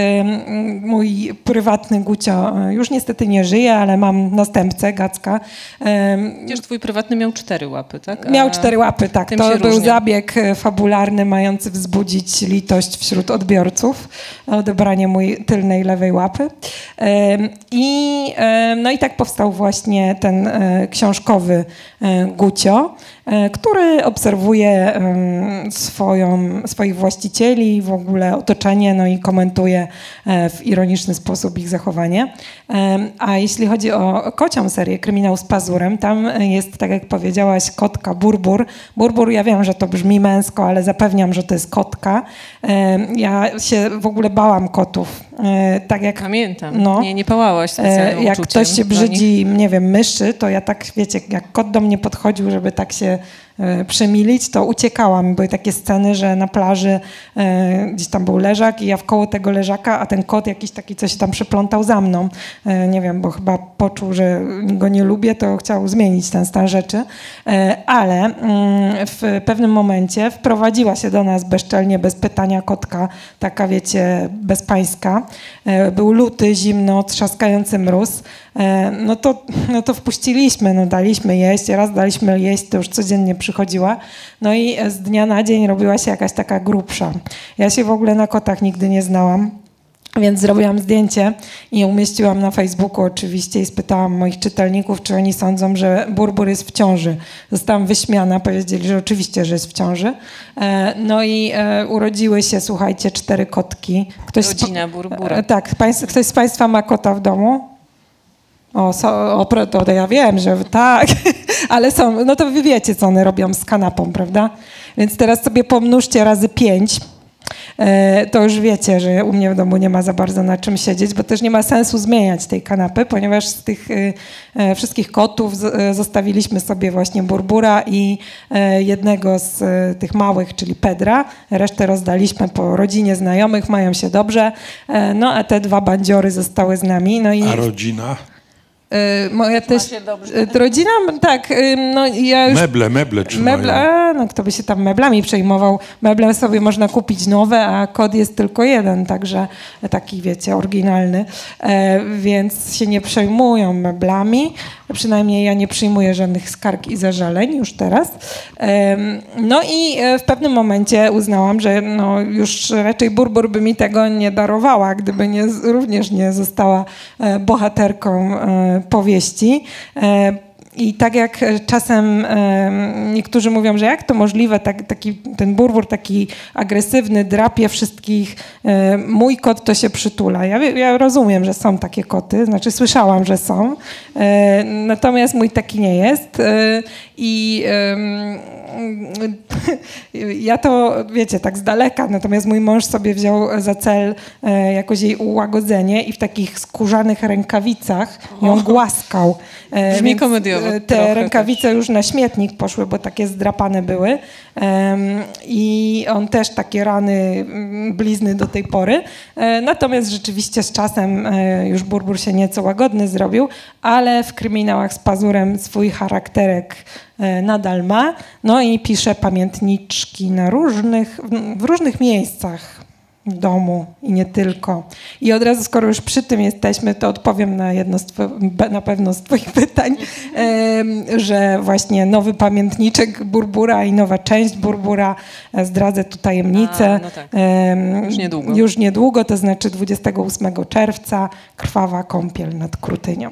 S3: Mój prywatny Gucio już niestety nie żyje, ale mam następcę, Gacka. E,
S2: Przecież twój prywatny miał cztery łapy, tak? A
S3: Miał cztery łapy, tak. To był zabieg e, fabularny mający wzbudzić litość wśród odbiorców. Odebranie mojej tylnej lewej łapy. I, no i tak powstał właśnie ten e, książkowy e, Gucio, który obserwuje swoją, swoich właścicieli, w ogóle otoczenie, no i komentuje e, w ironiczny sposób ich zachowanie. A jeśli chodzi o kocią serię Kryminał z pazurem, tam jest, tak jak powiedziałaś, kotka Burbur. Burbur, ja wiem, że to brzmi męsko, ale zapewniam, że to jest kotka. Ja się w ogóle bałam kotów. E, Tak jak
S2: Pamiętam.
S3: No.
S2: Nie, nie pałałaś
S3: E, jak ktoś się brzydzi, nie wiem, myszy, to ja tak, wiecie, jak kot do mnie podchodził, żeby tak się e, przemilić, to uciekałam. Były takie sceny, że na plaży e, gdzieś tam był leżak i ja w koło tego leżaka, a ten kot jakiś taki coś tam przyplątał za mną. E, nie wiem, bo chyba poczuł, że go nie lubię, to chciał zmienić ten stan rzeczy. E, ale mm, w pewnym momencie wprowadziła się do nas bezczelnie, bez pytania kotka, taka wiecie, bezpańska. E, Był luty, zimno, trzaskający mróz. E, No to, no to wpuściliśmy, no daliśmy jeść, raz daliśmy jeść, to już codziennie przychodziła. No i z dnia na dzień robiła się jakaś taka grubsza. Ja się w ogóle na kotach nigdy nie znałam. Więc zrobiłam zdjęcie i umieściłam na Facebooku oczywiście i spytałam moich czytelników, czy oni sądzą, że Burbur jest w ciąży. Zostałam wyśmiana, powiedzieli, że oczywiście, że jest w ciąży. E, No i e, urodziły się, słuchajcie, cztery kotki. Ktoś
S2: Rodzina Burbura.
S3: E, Tak, państw, ktoś z Państwa ma kota w domu? O, so, o to ja wiem, że tak, [laughs] ale są, no to wy wiecie, co one robią z kanapą, prawda? Więc teraz sobie pomnóżcie razy pięć. E, To już wiecie, że u mnie w domu nie ma za bardzo na czym siedzieć, bo też nie ma sensu zmieniać tej kanapy, ponieważ z tych e, e, wszystkich kotów e, zostawiliśmy sobie właśnie burbura i jednego z tych małych, czyli Pedra. Resztę rozdaliśmy po rodzinie znajomych, mają się dobrze. No a te dwa bandziory zostały z nami. No i
S5: A rodzina?
S3: Y, moja też y, rodzina, tak, y, no ja już
S5: Meble, meble trzymają.
S3: Meble, a, no kto by się tam meblami przejmował? Meble sobie można kupić nowe, a kod jest tylko jeden, także taki, wiecie, oryginalny. E, więc się nie przejmują meblami. Przynajmniej ja nie przyjmuję żadnych skarg i zażaleń już teraz. No i e, w pewnym momencie uznałam, że no, już raczej Burbur by mi tego nie darowała, gdyby nie, również nie została e, bohaterką e, powieści. I tak jak e, czasem e, niektórzy mówią, że jak to możliwe, tak, taki, ten burbur taki agresywny, drapie wszystkich, e, mój kot to się przytula. Ja, ja rozumiem, że są takie koty, znaczy słyszałam, że są, natomiast mój taki nie jest. I [laughs] ja to, wiecie, tak z daleka, natomiast mój mąż sobie wziął za cel jakoś jej ułagodzenie i w takich skórzanych rękawicach ją głaskał.
S2: Brzmi komediowo
S3: Te
S2: trochę
S3: rękawice już na śmietnik poszły, bo takie zdrapane były. I on też takie rany, mm, blizny do tej pory. E, Natomiast rzeczywiście z czasem e, już Burbur się nieco łagodny zrobił, ale w kryminałach z pazurem swój charakterek e, nadal ma. No i pisze pamiętniczki na różnych, w różnych miejscach domu i nie tylko. I od razu, skoro już przy tym jesteśmy, to odpowiem na jedno na pewno z Twoich [laughs] pytań, że właśnie nowy pamiętniczek Burbura i nowa część Burbura, e, zdradzę tu tajemnicę.
S2: A, no tak. Już niedługo.
S3: Już niedługo, to znaczy 28 czerwca, krwawa kąpiel nad Krutynią.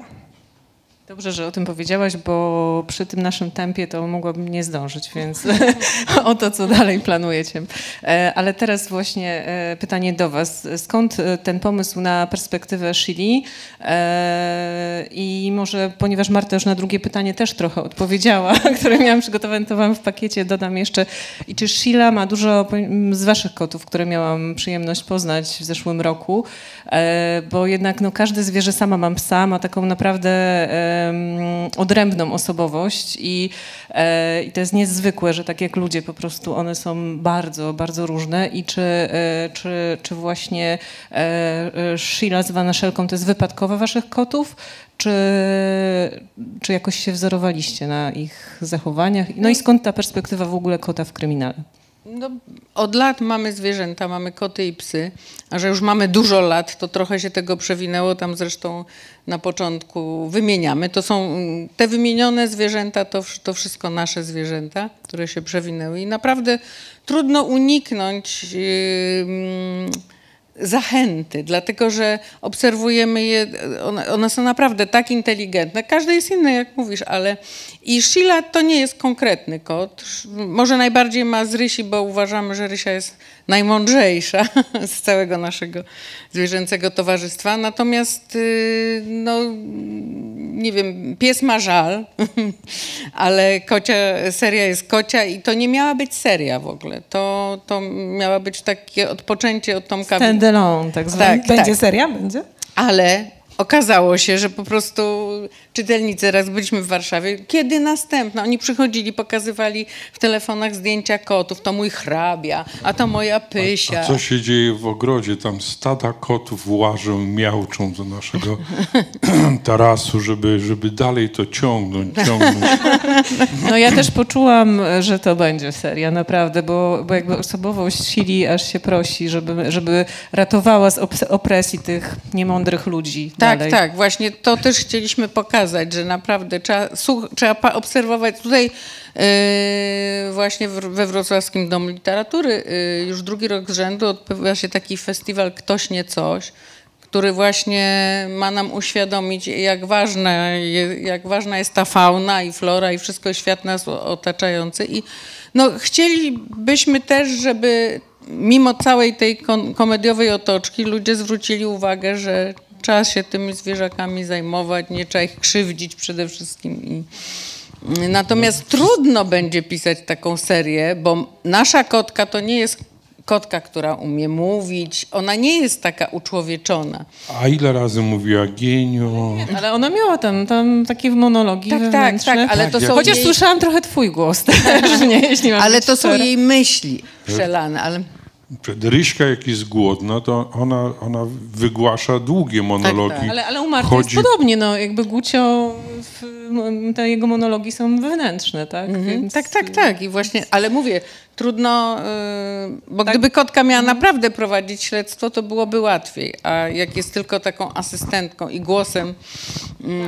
S2: Dobrze, że o tym powiedziałaś, bo przy tym naszym tempie to mogłabym nie zdążyć, więc [laughs] [laughs] o to, co dalej planujecie. E, Ale teraz właśnie e, pytanie do Was. Skąd e, ten pomysł na perspektywę Shili? E, I może, ponieważ Marta już na drugie pytanie też trochę odpowiedziała, [laughs] które miałam przygotowane, to Wam w pakiecie dodam jeszcze. I czy Sheila ma dużo po- z Waszych kotów, które miałam przyjemność poznać w zeszłym roku? Bo jednak no, każde zwierzę, sama mam psa, ma taką naprawdę odrębną osobowość i, e, i to jest niezwykłe, że tak jak ludzie po prostu one są bardzo, bardzo różne i czy, e, czy, czy właśnie e, Sheila zwana Szelką to jest wypadkowa waszych kotów, czy, czy jakoś się wzorowaliście na ich zachowaniach? No i skąd ta perspektywa w ogóle kota w kryminale?
S4: No, od lat mamy zwierzęta, mamy koty i psy, a że już mamy dużo lat, to trochę się tego przewinęło. Tam zresztą na początku wymieniamy. To są mm, te wymienione zwierzęta, to, to wszystko nasze zwierzęta, które się przewinęły. I naprawdę trudno uniknąć. Yy, mm, zachęty, dlatego że obserwujemy je, one, one są naprawdę tak inteligentne. Każdy jest inny, jak mówisz, ale i Sheila to nie jest konkretny kot. Może najbardziej ma z Rysi, bo uważamy, że Rysia jest najmądrzejsza [laughs] z całego naszego zwierzęcego towarzystwa. Natomiast, yy, no, nie wiem, pies ma żal, [laughs] ale kocia, seria jest kocia i to nie miała być seria w ogóle. To, to miała być takie odpoczęcie od Tomka
S2: Stand-alone, tak zwany.
S4: Tak,
S3: Będzie
S4: tak.
S3: seria? Będzie?
S4: ale okazało się, że po prostu czytelnicy, raz byliśmy w Warszawie, kiedy następna? Oni przychodzili, pokazywali w telefonach zdjęcia kotów, to mój hrabia, a to moja pysia.
S5: A co się dzieje w ogrodzie? Tam stada kotów łażą, miauczą do naszego [clears throat] tarasu, żeby, żeby dalej to ciągnąć, ciągnąć. [laughs]
S2: No ja też poczułam, że to będzie seria, naprawdę, bo, bo jakby osobowość sili aż się prosi, żeby, żeby ratowała z opresji tych niemądrych ludzi
S4: Tak,
S2: dalej.
S4: tak, właśnie to też chcieliśmy pokazać, że naprawdę trzeba, trzeba obserwować. Tutaj yy, właśnie we Wrocławskim Domu Literatury yy, już drugi rok z rzędu odbywa się taki festiwal Ktoś nie coś, który właśnie ma nam uświadomić, jak ważna, je, jak ważna jest ta fauna i flora i wszystko świat nas otaczający. I no, chcielibyśmy też, żeby mimo całej tej komediowej otoczki ludzie zwrócili uwagę, że trzeba się tymi zwierzakami zajmować, nie trzeba ich krzywdzić przede wszystkim. I, natomiast trudno będzie pisać taką serię, bo nasza kotka to nie jest kotka, która umie mówić, ona nie jest taka uczłowieczona.
S5: A ile razy mówiła genio?
S2: Ale ona miała tam, tam takie monologi
S4: Tak, tak, tak, ale to
S5: Tak,
S4: są
S2: Chociaż
S4: jej,
S2: słyszałam trochę twój głos [laughs] też, nie, jeśli mam
S4: ale to są jej myśli przelane, ale
S5: Ryśka, jak jest głodna, to ona, ona wygłasza długie monologi.
S4: tak.
S2: Ale, ale u Marty
S5: Chodzi-
S2: jest podobnie, no jakby Gucio, te jego monologi są wewnętrzne, tak? Więc,
S4: Tak, tak, tak. I właśnie, ale mówię, trudno, yy, bo gdyby kotka miała naprawdę prowadzić śledztwo, to byłoby łatwiej. A jak jest tylko taką asystentką i głosem,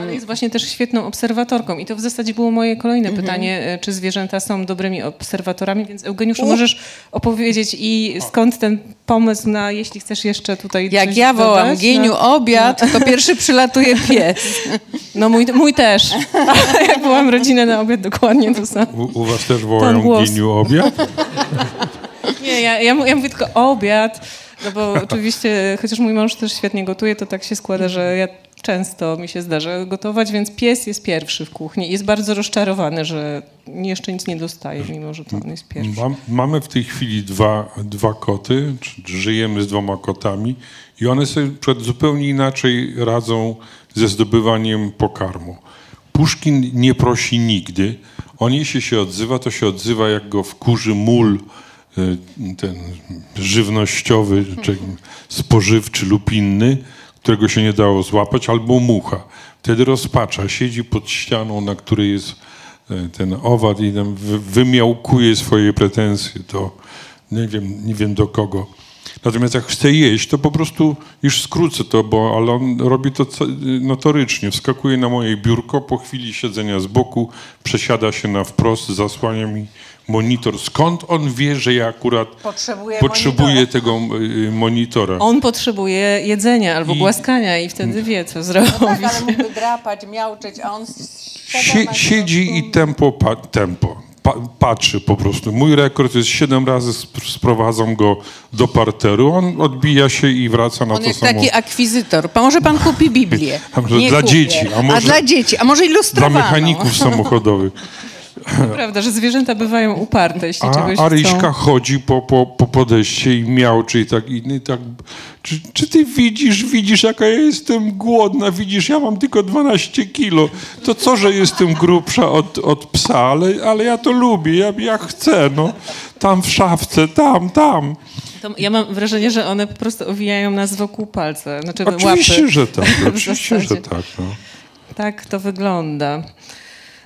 S2: Ale jest właśnie też świetną obserwatorką i to w zasadzie było moje kolejne
S4: Mhm.
S2: pytanie, e, czy zwierzęta są dobrymi obserwatorami, więc Eugeniuszu możesz opowiedzieć i skąd ten pomysł na, jeśli chcesz jeszcze tutaj
S4: jak
S2: coś
S4: ja wołam
S2: dodać,
S4: Gieniu
S2: no,
S4: obiad, to pierwszy przylatuje pies.
S2: no mój, mój też. [laughs] jak byłam rodzinę na obiad, dokładnie to samo.
S5: U, u was też wołają. Giniu obiad? [laughs]
S2: Nie, ja, ja, ja mówię tylko obiad, no bo oczywiście, chociaż mój mąż też świetnie gotuje, to tak się składa, że ja często mi się zdarza gotować, więc pies jest pierwszy w kuchni. Jest bardzo rozczarowany, że jeszcze nic nie dostaje, mimo że to on jest pierwszy.
S5: Mam, mamy w tej chwili dwa, dwa koty, żyjemy z dwoma kotami i one sobie zupełnie inaczej radzą ze zdobywaniem pokarmu. Puszkin nie prosi nigdy. On jeśli się odzywa, to się odzywa jak go wkurzy mól y, ten żywnościowy, czy spożywczy lub inny, którego się nie dało złapać, albo mucha. Wtedy rozpacza, siedzi pod ścianą, na której jest e, ten owad i tam wy- wymiałkuje swoje pretensje do, nie wiem, nie wiem do kogo. Natomiast jak chce jeść, to po prostu już skrócę to, bo ale on robi to notorycznie. Wskakuje na moje biurko, po chwili siedzenia z boku przesiada się na wprost, zasłania mi monitor. Skąd on wie, że ja akurat
S4: Potrzebuję
S5: potrzebuję tego y, monitora?
S2: On potrzebuje jedzenia albo
S5: I-
S2: głaskania i wtedy wie, co zrobić.
S4: Tak, ale mógłby drapać, miauczeć, a on
S5: Sie, siedzi i tempo, tempo pa, patrzy po prostu. Mój rekord jest siedem razy sp- sprowadzam go do parteru, on odbija się i wraca na
S4: On
S5: to
S4: jest
S5: samo.
S4: taki akwizytor. Pa- Może pan kupi Biblię. [laughs]
S5: A może
S4: Nie
S5: dla
S4: kupię.
S5: dzieci, a może-
S4: dla dzieci, a może
S5: Dla
S4: ilustrowaną.
S5: mechaników [laughs] samochodowych. [laughs]
S2: Prawda, że zwierzęta bywają uparte, jeśli
S5: A,
S2: czegoś
S5: a
S2: chcą.
S5: Chodzi po, po, po podejście i miałczy i tak, i, tak czy, czy ty widzisz, widzisz jaka ja jestem głodna, widzisz, ja mam tylko 12 kilo, to co, że jestem grubsza od, od psa, ale, ale ja to lubię, ja, ja chcę, no, tam w szafce, tam, tam.
S2: To ja mam wrażenie, że one po prostu owijają nas wokół palca, znaczy
S5: Oczywiście,
S2: łapy.
S5: że tak, [laughs] oczywiście, że tak. No.
S2: Tak to wygląda.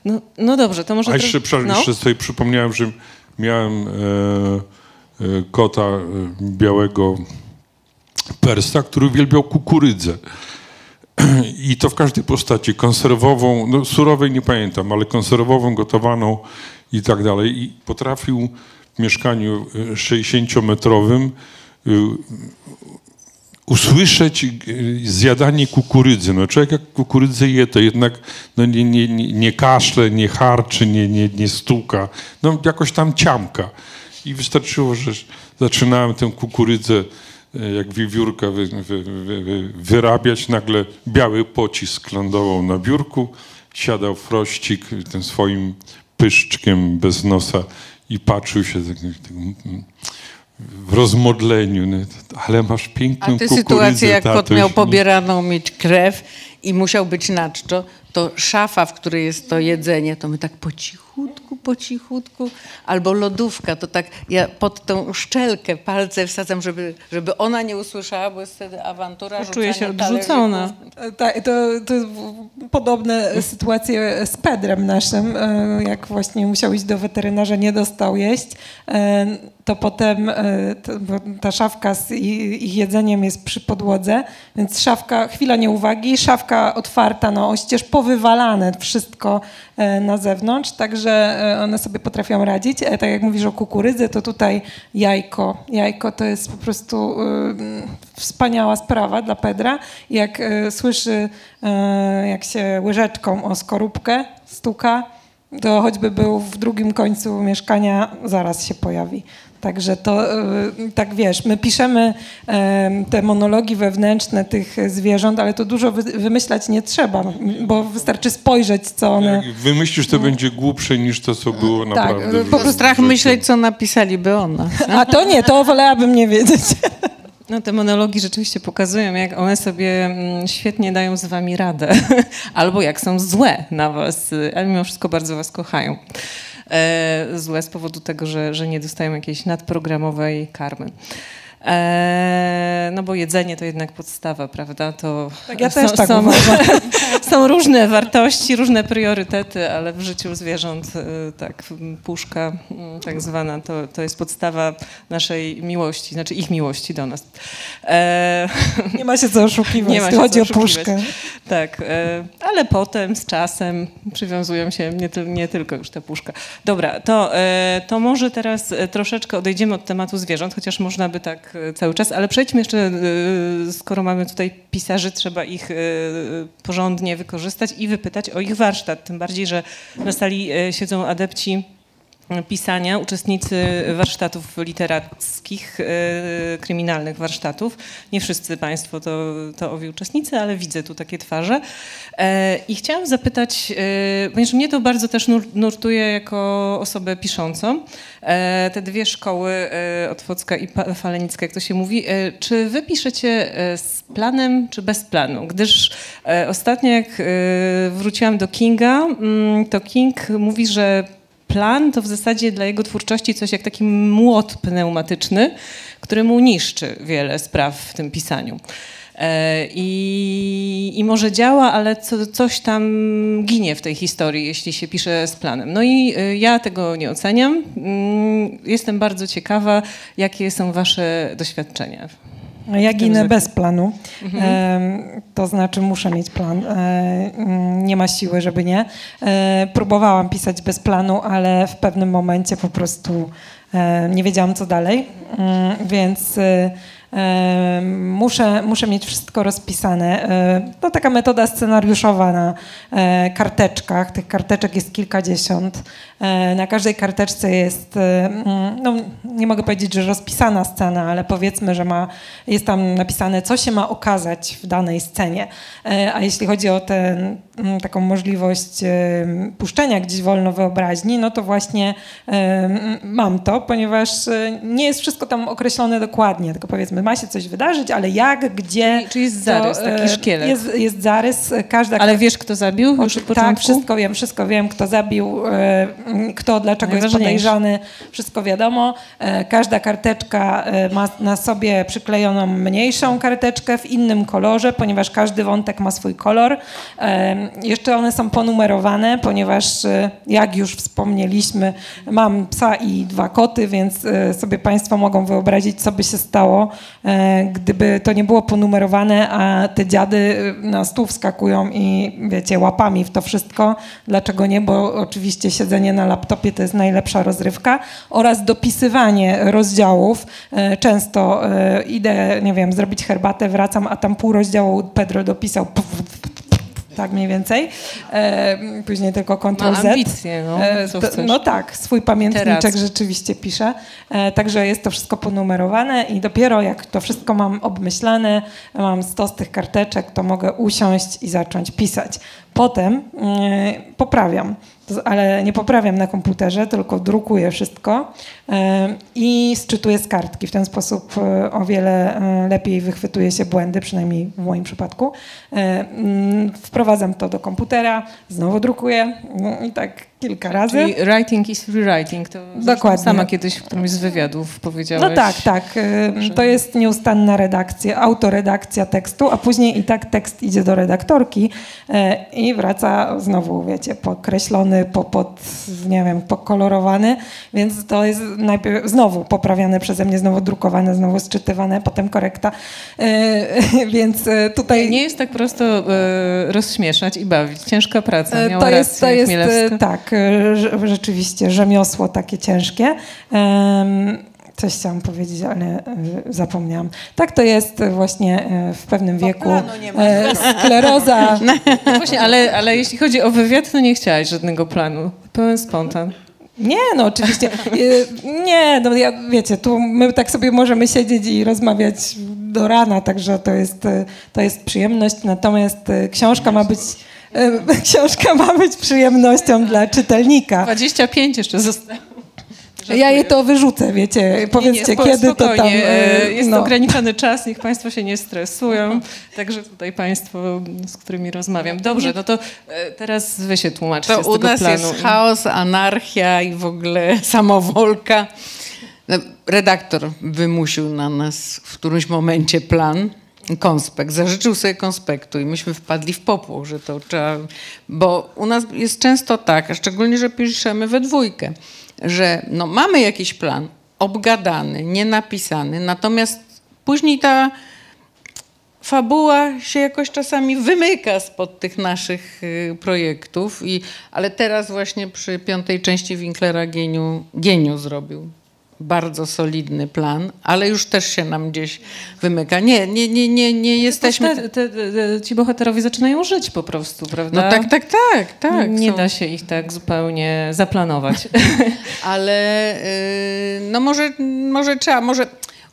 S2: No, no dobrze, to może...
S5: A jeszcze,
S2: tro-
S5: przepraszam,
S2: no.
S5: jeszcze sobie przypomniałem, że miałem e, e, kota e, białego persa, który uwielbiał kukurydzę. [clears throat] I to w każdej postaci, konserwową, no surowej nie pamiętam, ale konserwową, gotowaną i tak dalej. I potrafił w mieszkaniu e, 60-metrowym e, usłyszeć y, zjadanie kukurydzy. No człowiek jak kukurydzę je, to jednak no nie, nie, nie, kaszle, nie harczy, nie, nie, nie stuka, no jakoś tam ciamka. I wystarczyło, że zaczynałem tę kukurydzę y, jak wiewiórka wy, wy, wy, wy, wyrabiać, nagle biały pocisk lądował na biurku, siadał frościk tym swoim pyszczkiem bez nosa i patrzył się tak, tak, w rozmodleniu. nie? Ale masz piękną
S4: A te
S5: kukurydzę,
S4: sytuacje, jak kot miał
S5: nie?
S4: pobieraną mieć krew i musiał być na czczo, to szafa, w której jest to jedzenie, to my tak po cichutku, po cichutku, albo lodówka, to tak ja pod tą szczelkę palce wsadzam, żeby, żeby ona nie usłyszała, bo jest wtedy awantura,
S2: Czuję się odrzucona.
S4: talerzyków.
S3: Tak, to, to podobne sytuacje z Pedrem naszym, e, jak właśnie musiał iść do weterynarza, nie dostał jeść, e, to potem e, ta szafka z ich jedzeniem jest przy podłodze, więc szafka, chwila nieuwagi, szafka otwarta na oścież, powywalane wszystko e, na zewnątrz, także e, one sobie potrafią radzić. Tak jak mówisz o kukurydzy, to tutaj jajko. Jajko to jest po prostu wspaniała sprawa dla Pedra. Jak słyszy, jak się łyżeczką o skorupkę stuka, to choćby był w drugim końcu mieszkania, zaraz się pojawi. Także to, e, tak wiesz, my piszemy e, te monologi wewnętrzne tych zwierząt, ale to dużo wy, wymyślać nie trzeba, bo wystarczy spojrzeć, co one...
S5: Jak wymyślisz, to będzie głupsze niż to, co było naprawdę. w
S3: po prostu.
S4: Strach myśleć, co napisaliby o nas.
S3: A to nie, to wolałabym nie wiedzieć. [laughs]
S2: No te monologi rzeczywiście pokazują, jak one sobie mm, świetnie dają z wami radę. [laughs] Albo jak są złe na was, y, ale mimo wszystko bardzo was kochają. E, złe z powodu tego, że, że nie dostają jakiejś nadprogramowej karmy. E, no bo jedzenie to jednak podstawa, prawda? To
S3: Tak, ja też tak
S2: są, [laughs] są różne wartości, różne priorytety, ale w życiu zwierząt e, tak, puszka mm, tak zwana to, to jest podstawa naszej miłości, znaczy ich miłości do nas. E,
S3: Nie ma się co oszukiwać, [laughs]
S2: Nie ma się
S3: chodzi o puszkę.
S2: tak, e, ale potem z czasem przywiązują się nie, nie tylko już ta puszka. Dobra, to, to może teraz e, troszeczkę odejdziemy od tematu zwierząt, chociaż można by tak cały czas, ale przejdźmy jeszcze, e, skoro mamy tutaj pisarzy, trzeba ich e, porządnie wykorzystać i wypytać o ich warsztat. Tym bardziej, że na sali e, siedzą adepci pisania, uczestnicy warsztatów literackich, e, kryminalnych warsztatów. Nie wszyscy Państwo to, to owi uczestnicy, ale widzę tu takie twarze. E, I chciałam zapytać, e, ponieważ mnie to bardzo też nur, nurtuje jako osobę piszącą, te dwie szkoły, Otwocka i Falenicka, jak to się mówi, czy wy piszecie z planem, czy bez planu? Gdyż ostatnio jak wróciłam do Kinga, mm, to King mówi, że plan to w zasadzie dla jego twórczości coś jak taki młot pneumatyczny, który mu niszczy wiele spraw w tym pisaniu. E, I, I może działa, ale co, coś tam ginie w tej historii, jeśli się pisze z planem. No i e, ja tego nie oceniam. Mm, Jestem bardzo ciekawa, jakie są Wasze doświadczenia.
S3: Ja ginę bez planu, Em, to znaczy muszę mieć plan. E, Nie ma siły, żeby nie. E, Próbowałam pisać bez planu, ale w pewnym momencie po prostu e, nie wiedziałam, co dalej, Mm, więc e, e, muszę, muszę mieć wszystko rozpisane. E, To taka metoda scenariuszowa na e, karteczkach. Tych karteczek jest kilkadziesiąt. E, Na każdej karteczce jest, mm, no, nie mogę powiedzieć, że rozpisana scena, ale powiedzmy, że ma, jest tam napisane, co się ma okazać w danej scenie. A jeśli chodzi o tę mm, taką możliwość puszczenia gdzieś wolno wyobraźni, no to właśnie mam to, ponieważ nie jest wszystko tam określone dokładnie, tylko powiedzmy, ma się coś wydarzyć, ale jak, gdzie.
S2: Czyli- czyli jest
S3: to,
S2: zarys, taki
S3: e,
S2: szkielet.
S3: Jest, jest zarys, każda
S2: Ale wiesz, kto zabił już od
S3: tak, wszystko wiem, wszystko wiem, kto zabił, e, kto, dlaczego jest podejrzany, wszystko wiadomo. E, Każda karteczka ma na sobie przyklejoną mniejszą karteczkę w innym kolorze, ponieważ każdy wątek ma swój kolor. Jeszcze one są ponumerowane, ponieważ jak już wspomnieliśmy, mam psa i dwa koty, więc sobie Państwo mogą wyobrazić, co by się stało, gdyby to nie było ponumerowane, a te dziady e, na stół wskakują i wiecie, łapami w to wszystko. Dlaczego nie? Bo oczywiście siedzenie na laptopie to jest najlepsza rozrywka oraz dopisywanie rozdziałów. E, Często e, idę, nie wiem, zrobić herbatę, wracam, a tam pół rozdziału Pedro dopisał tak mniej więcej. E, Później tylko Ctrl Z.
S2: ambicje, no,
S3: E, to- no tak, swój pamiętniczek
S2: Teraz.
S3: rzeczywiście piszę. E, także jest to wszystko ponumerowane i dopiero jak to wszystko mam obmyślane, mam stos tych karteczek, to mogę usiąść i zacząć pisać. Potem e, poprawiam, ale nie poprawiam na komputerze, tylko drukuję wszystko i sczytuję z kartki. W ten sposób e, o wiele e, lepiej wychwytuje się błędy, przynajmniej w moim przypadku. E, Wprowadzam to do komputera, znowu drukuję no i tak kilka razy.
S2: Czyli writing is rewriting. To
S3: Dokładnie.
S2: Sama kiedyś w którymś z wywiadów powiedziałaś.
S3: No tak, tak. y, To jest nieustanna redakcja, autoredakcja tekstu, a później i tak tekst idzie do redaktorki y, i wraca znowu, wiecie, pokreślony, po, pod, nie wiem, pokolorowany, więc to jest najpierw znowu poprawiane przeze mnie, znowu drukowane, znowu sczytywane, potem korekta. Y, [laughs] Więc tutaj...
S2: Nie jest tak prosto rozśmieszać i bawić. Ciężka praca. Miała
S3: To jest, to
S2: rację
S3: jest e,
S2: Chmielewska.
S3: tak, rzeczywiście rzemiosło takie ciężkie. Coś chciałam powiedzieć, ale e, zapomniałam. Tak to jest e, właśnie e, w pewnym wieku. E, Skleroza.
S2: No Właśnie, ale, ale jeśli chodzi o wywiad, to nie chciałaś żadnego planu. Pełen spontan.
S3: Nie, no oczywiście. E, Nie, no ja, wiecie, tu my tak sobie możemy siedzieć i rozmawiać do rana, także to jest, e, to jest przyjemność. Natomiast e, książka ma być. E, Książka ma być przyjemnością dla czytelnika.
S2: 25 jeszcze zostało.
S3: Ja je to wyrzucę, wiecie, powiedzcie,
S2: nie, nie,
S3: kiedy to tam...
S2: spokojnie, e, Jest
S3: no.
S2: ograniczony czas, niech Państwo się nie stresują. Także tutaj Państwo, z którymi rozmawiam. Dobrze, no to e, teraz Wy się tłumaczcie
S4: To
S2: z
S4: u
S2: tego
S4: nas
S2: planu.
S4: jest chaos, anarchia i w ogóle [laughs] samowolka. No, Redaktor wymusił na nas w którymś momencie plan, konspekt, zażyczył sobie konspektu i myśmy wpadli w popłoch, że to trzeba, bo u nas jest często tak, a szczególnie, że piszemy we dwójkę, że no, mamy jakiś plan obgadany, nienapisany, natomiast później ta fabuła się jakoś czasami wymyka spod tych naszych y, projektów, i, ale teraz właśnie przy piątej części Winklera Geniu, Geniu zrobił bardzo solidny plan, ale już też się nam gdzieś wymyka. Nie, nie, nie, nie, nie jesteśmy...
S2: Te, te, te, ci bohaterowie zaczynają żyć po prostu, prawda?
S4: No tak, tak, tak, tak.
S2: Nie
S4: są-
S2: da się ich tak zupełnie zaplanować. [laughs]
S4: ale y, no może, może trzeba, może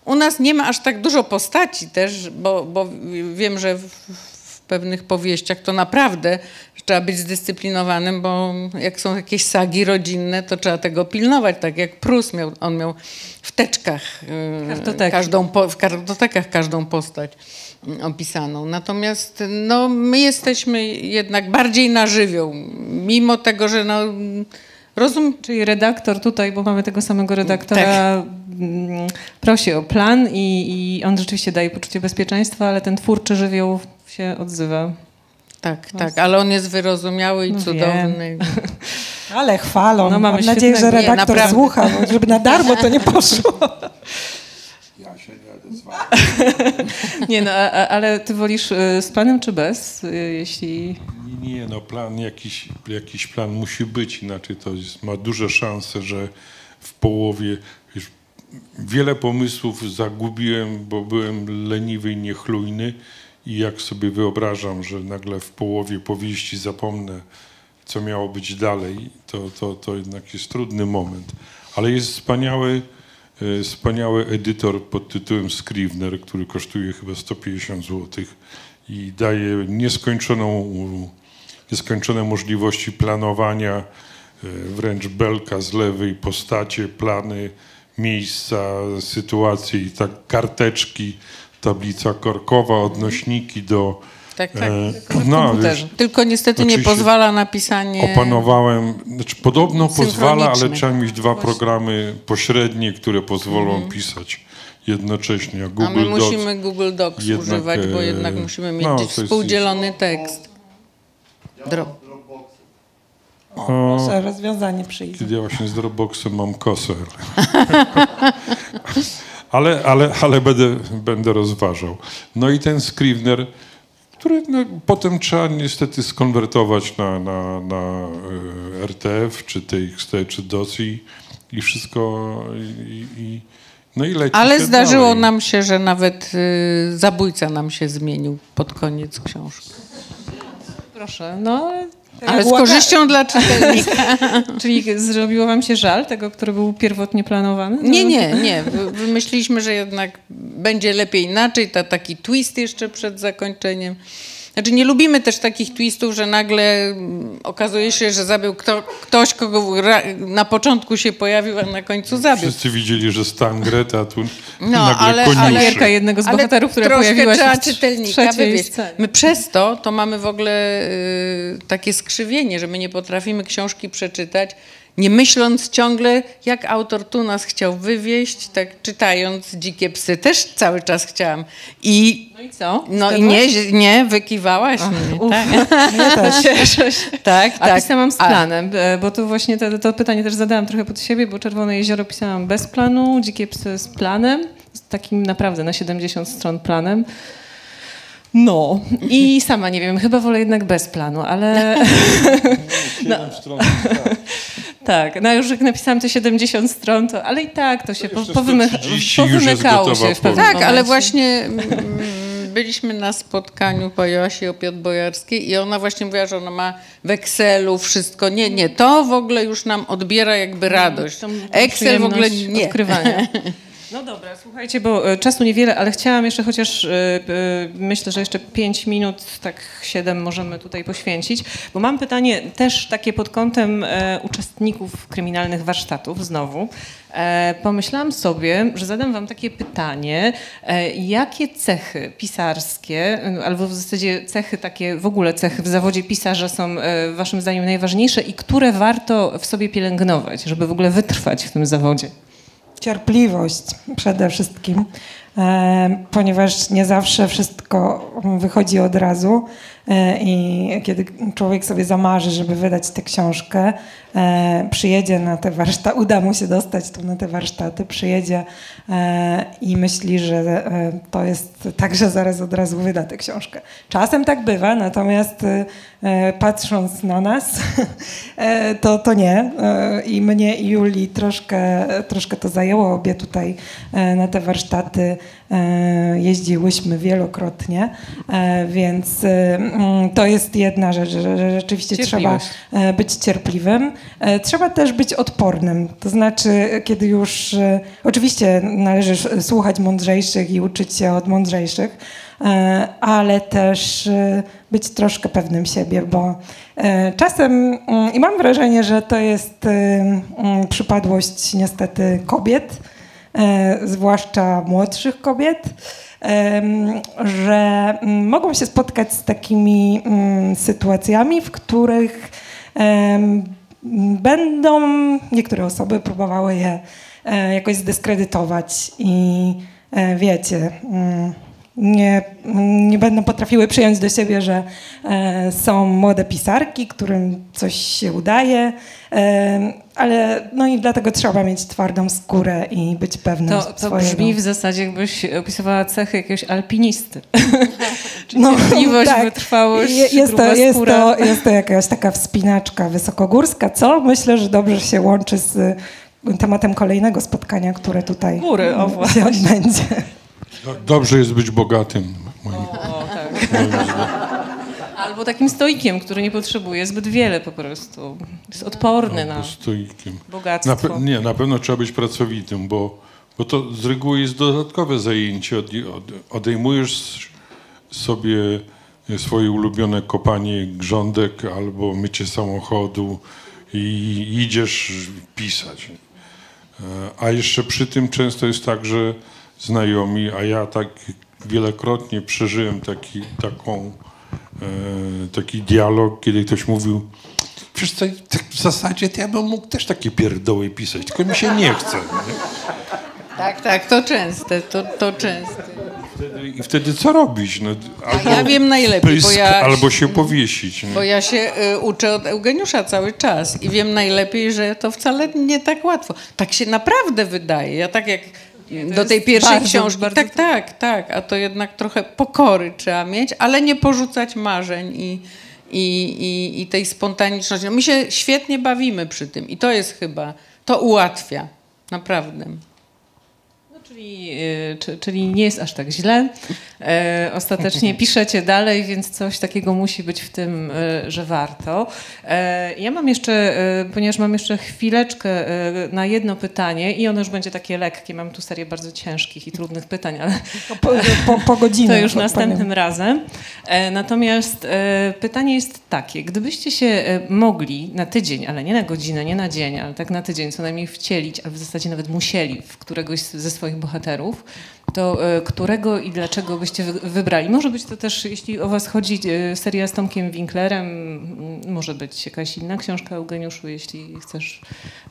S4: u nas nie ma aż tak dużo postaci też, bo, bo wiem, że w, w pewnych powieściach to naprawdę trzeba być zdyscyplinowanym, bo jak są jakieś sagi rodzinne, to trzeba tego pilnować, tak jak Prus miał, on miał w teczkach, y,
S2: Kartoteki.
S4: każdą, w kartotekach każdą postać opisaną. Natomiast no, my jesteśmy jednak bardziej na żywioł, mimo tego, że no, rozum,
S2: Czyli redaktor tutaj, bo mamy tego samego redaktora,
S4: Tak.
S2: mm, prosi o plan i, i on rzeczywiście daje poczucie bezpieczeństwa, ale ten twórczy żywioł się odzywa.
S4: Tak, tak, ale on jest wyrozumiały i
S2: No
S4: cudowny. [laughs]
S3: Ale chwalą.
S2: No, mamy
S3: Mam nadzieję, że
S4: Nie,
S3: redaktor
S4: naprawdę.
S3: słucha, bo żeby na darmo to nie [laughs] poszło.
S5: Ja się nie odezwałem. [laughs]
S2: Nie no, a, ale ty wolisz y, z planem czy bez, y, jeśli...
S5: Nie, nie, no plan, jakiś, jakiś plan musi być, inaczej to jest, ma duże szanse, że w połowie, wiesz, wiele pomysłów zagubiłem, bo byłem leniwy i niechlujny i jak sobie wyobrażam, że nagle w połowie powieści zapomnę, co miało być dalej, to, to, to jednak jest trudny moment. Ale jest wspaniały, e, wspaniały edytor pod tytułem Scrivener, który kosztuje chyba 150 zł i daje nieskończoną, nieskończone możliwości planowania, e, wręcz belka z lewej, postacie, plany, miejsca, sytuacje i tak karteczki, tablica korkowa, odnośniki do...
S4: Tak, tak.
S5: e, no, wiesz,
S4: Tylko niestety nie pozwala na pisanie.
S5: opanowałem, znaczy podobno pozwala, ale trzeba mieć dwa
S4: Właśnie.
S5: programy pośrednie, które pozwolą pisać jednocześnie.
S4: A
S5: Google
S4: my
S5: Docs.
S4: musimy Google Docs
S5: jednak,
S4: używać, bo
S5: e,
S4: jednak musimy mieć
S5: no,
S4: gdzieś
S5: jest-
S4: współdzielony tekst. Dro-
S5: O,
S3: rozwiązanie przyjdzie.
S5: kiedy ja właśnie z Dropboxem mam kosę. [laughs] ale, ale, ale będę, będę rozważał. No i ten Scrivener, który no, potem trzeba niestety skonwertować na, na, na e, RTF, czy TXT, czy DOS i, i wszystko i, i, no i leci
S4: Ale zdarzyło
S5: dalej.
S4: nam się, że nawet y, zabójca nam się zmienił pod koniec książki.
S2: Proszę, no,
S4: Ale z korzyścią dla czytelnika. [laughs]
S2: czyli zrobiło wam się żal tego, który był pierwotnie planowany?
S4: Nie, nie, nie. Wy- Wymyśliliśmy, że jednak będzie lepiej inaczej. Ta, taki twist jeszcze przed zakończeniem. Znaczy nie lubimy też takich twistów, że nagle mm, okazuje się, że zabił kto, ktoś, kogo ra- na początku się pojawił, a na końcu zabił.
S5: Wszyscy widzieli, że stan Greta, a tu
S4: No,
S5: nagle
S4: ale-
S5: koniuszy.
S4: ale-
S2: jednego z
S4: Ale
S2: bohaterów, która pojawiła się
S4: trzeba
S2: w
S4: czytelnika wywieźć. My przez to, to mamy w ogóle y, takie skrzywienie, że my nie potrafimy książki przeczytać, nie myśląc ciągle, jak autor tu nas chciał wywieźć, tak czytając Dzikie Psy. Też cały czas chciałam. I
S2: No i co?
S4: no i nie, nie, wykiwałaś mnie.
S2: uf.
S4: Tak, [laughs]
S3: Ja też.
S2: Cieszę się.
S4: tak.
S2: A
S4: tak.
S2: pisałam z planem, e, bo tu właśnie to, to pytanie też zadałam trochę pod siebie, bo Czerwone Jezioro pisałam bez planu, Dzikie Psy z planem, z takim naprawdę na 70 stron planem. No i sama nie wiem, chyba wolę jednak bez planu, ale [laughs] [laughs]
S5: Siedem stron.
S2: Tak, no już jak napisałam te 70 stron, to, ale i tak to się po,
S5: jeszcze
S2: powymy,
S5: 130 już jest
S2: powymykało się w pewnym.
S4: Tak, ale właśnie mm, byliśmy na spotkaniu po Joasi Opiot-Bojarskiej i ona właśnie mówiła, że ona ma w Excelu wszystko. Nie, nie, to w ogóle już nam odbiera jakby radość.
S2: Tą- tą
S4: Excel w ogóle nie.
S2: Odkrywania. [laughs] No dobra, słuchajcie, bo e, czasu niewiele, ale chciałam jeszcze chociaż, e, e, myślę, że jeszcze 5 minut, tak 7 możemy tutaj poświęcić, bo mam pytanie też takie pod kątem uczestników kryminalnych warsztatów znowu. Pomyślałam sobie, że zadam wam takie pytanie, jakie cechy pisarskie, albo w zasadzie cechy takie, w ogóle cechy w zawodzie pisarza są waszym zdaniem najważniejsze i które warto w sobie pielęgnować, żeby w ogóle wytrwać w tym zawodzie?
S3: Cierpliwość przede wszystkim, e, ponieważ nie zawsze wszystko wychodzi od razu i kiedy człowiek sobie zamarzy, żeby wydać tę książkę, e, przyjedzie na te warsztaty, uda mu się dostać tu na te warsztaty, przyjedzie e, i myśli, że e, to jest tak, że zaraz od razu wyda tę książkę. Czasem tak bywa, natomiast e, e, patrząc na nas, [laughs] e, to, to nie. E, I mnie i Julii troszkę, troszkę to zajęło. Obie tutaj e, na te warsztaty e, jeździłyśmy wielokrotnie, e, więc e, to jest jedna rzecz, że rzeczywiście trzeba e, być cierpliwym. E, Trzeba też być odpornym. To znaczy, kiedy już e, oczywiście należy słuchać mądrzejszych i uczyć się od mądrzejszych, ale też być troszkę pewnym siebie, bo czasem mm, i mam wrażenie, że to jest mm, przypadłość niestety kobiet, zwłaszcza młodszych kobiet, że mm, mogą się spotkać z takimi mm, sytuacjami, w których będą niektóre osoby próbowały je e, jakoś zdyskredytować i e, wiecie, mm, nie, nie będą potrafiły przyjąć do siebie, że e, są młode pisarki, którym coś się udaje, e, ale no i dlatego trzeba mieć twardą skórę i być pewnym
S2: To, to
S3: swojego.
S2: brzmi w zasadzie, jakbyś opisywała cechy jakiegoś alpinisty. [laughs]
S3: No,
S2: Cierpliwość, wytrwałość,
S3: Je- jest to, jest,
S2: skóra.
S3: to, jest to jakaś taka wspinaczka wysokogórska, co myślę, że dobrze się łączy z tematem kolejnego spotkania, które tutaj
S2: Góry, o właśnie.
S3: się odbędzie.
S5: Do- Dobrze jest być bogatym. Moim,
S2: O, tak. [laughs] Albo takim stoikiem, który nie potrzebuje zbyt wiele po prostu. Jest odporny na
S5: albo stoikiem.
S2: bogactwo.
S5: Na, nie, na pewno trzeba być pracowitym, bo, bo to z reguły jest dodatkowe zajęcie. Od, od, odejmujesz sobie swoje ulubione kopanie grządek albo mycie samochodu i idziesz pisać. E, A jeszcze przy tym często jest tak, że znajomi, a ja tak wielokrotnie przeżyłem taki, taką, e, taki dialog, kiedy ktoś mówił, wiesz co, tak w zasadzie to ja bym mógł też takie pierdoły pisać, tylko mi się nie chce. Nie?
S4: Tak, tak, to częste, to, to częste.
S5: I wtedy co robić? No, albo
S4: ja wiem najlepiej, bo
S5: pysk,
S4: ja-
S5: albo się powiesić. Nie?
S4: Bo ja się y, uczę od Eugeniusza cały czas i wiem najlepiej, że to wcale nie tak łatwo. Tak się naprawdę wydaje. Ja tak jak do tej pierwszej
S2: bardzo,
S4: książki,
S2: bardzo
S4: tak, tak, tak, a to jednak trochę pokory trzeba mieć, ale nie porzucać marzeń i, i, i, i tej spontaniczności. No, my się świetnie bawimy przy tym i to jest chyba, to ułatwia, naprawdę.
S2: Czyli, y, czy, czyli nie jest aż tak źle. E, ostatecznie [laughs] piszecie dalej, więc coś takiego musi być w tym, e, że warto. E, ja mam jeszcze, e, ponieważ mam jeszcze chwileczkę na jedno pytanie i ono już będzie takie lekkie. Mam tu serię bardzo ciężkich i trudnych pytań, ale
S3: Po, po, po godzinie.
S2: to już
S3: powiem.
S2: następnym razem. E, Natomiast pytanie jest takie, gdybyście się mogli na tydzień, ale nie na godzinę, nie na dzień, ale tak na tydzień co najmniej wcielić, a w zasadzie nawet musieli w któregoś ze swoich bohaterów, to e, którego i dlaczego byście wy- wybrali? Może być to też, jeśli o was chodzi, e, seria z Tomkiem Winklerem, może być jakaś inna książka Eugeniuszu, jeśli chcesz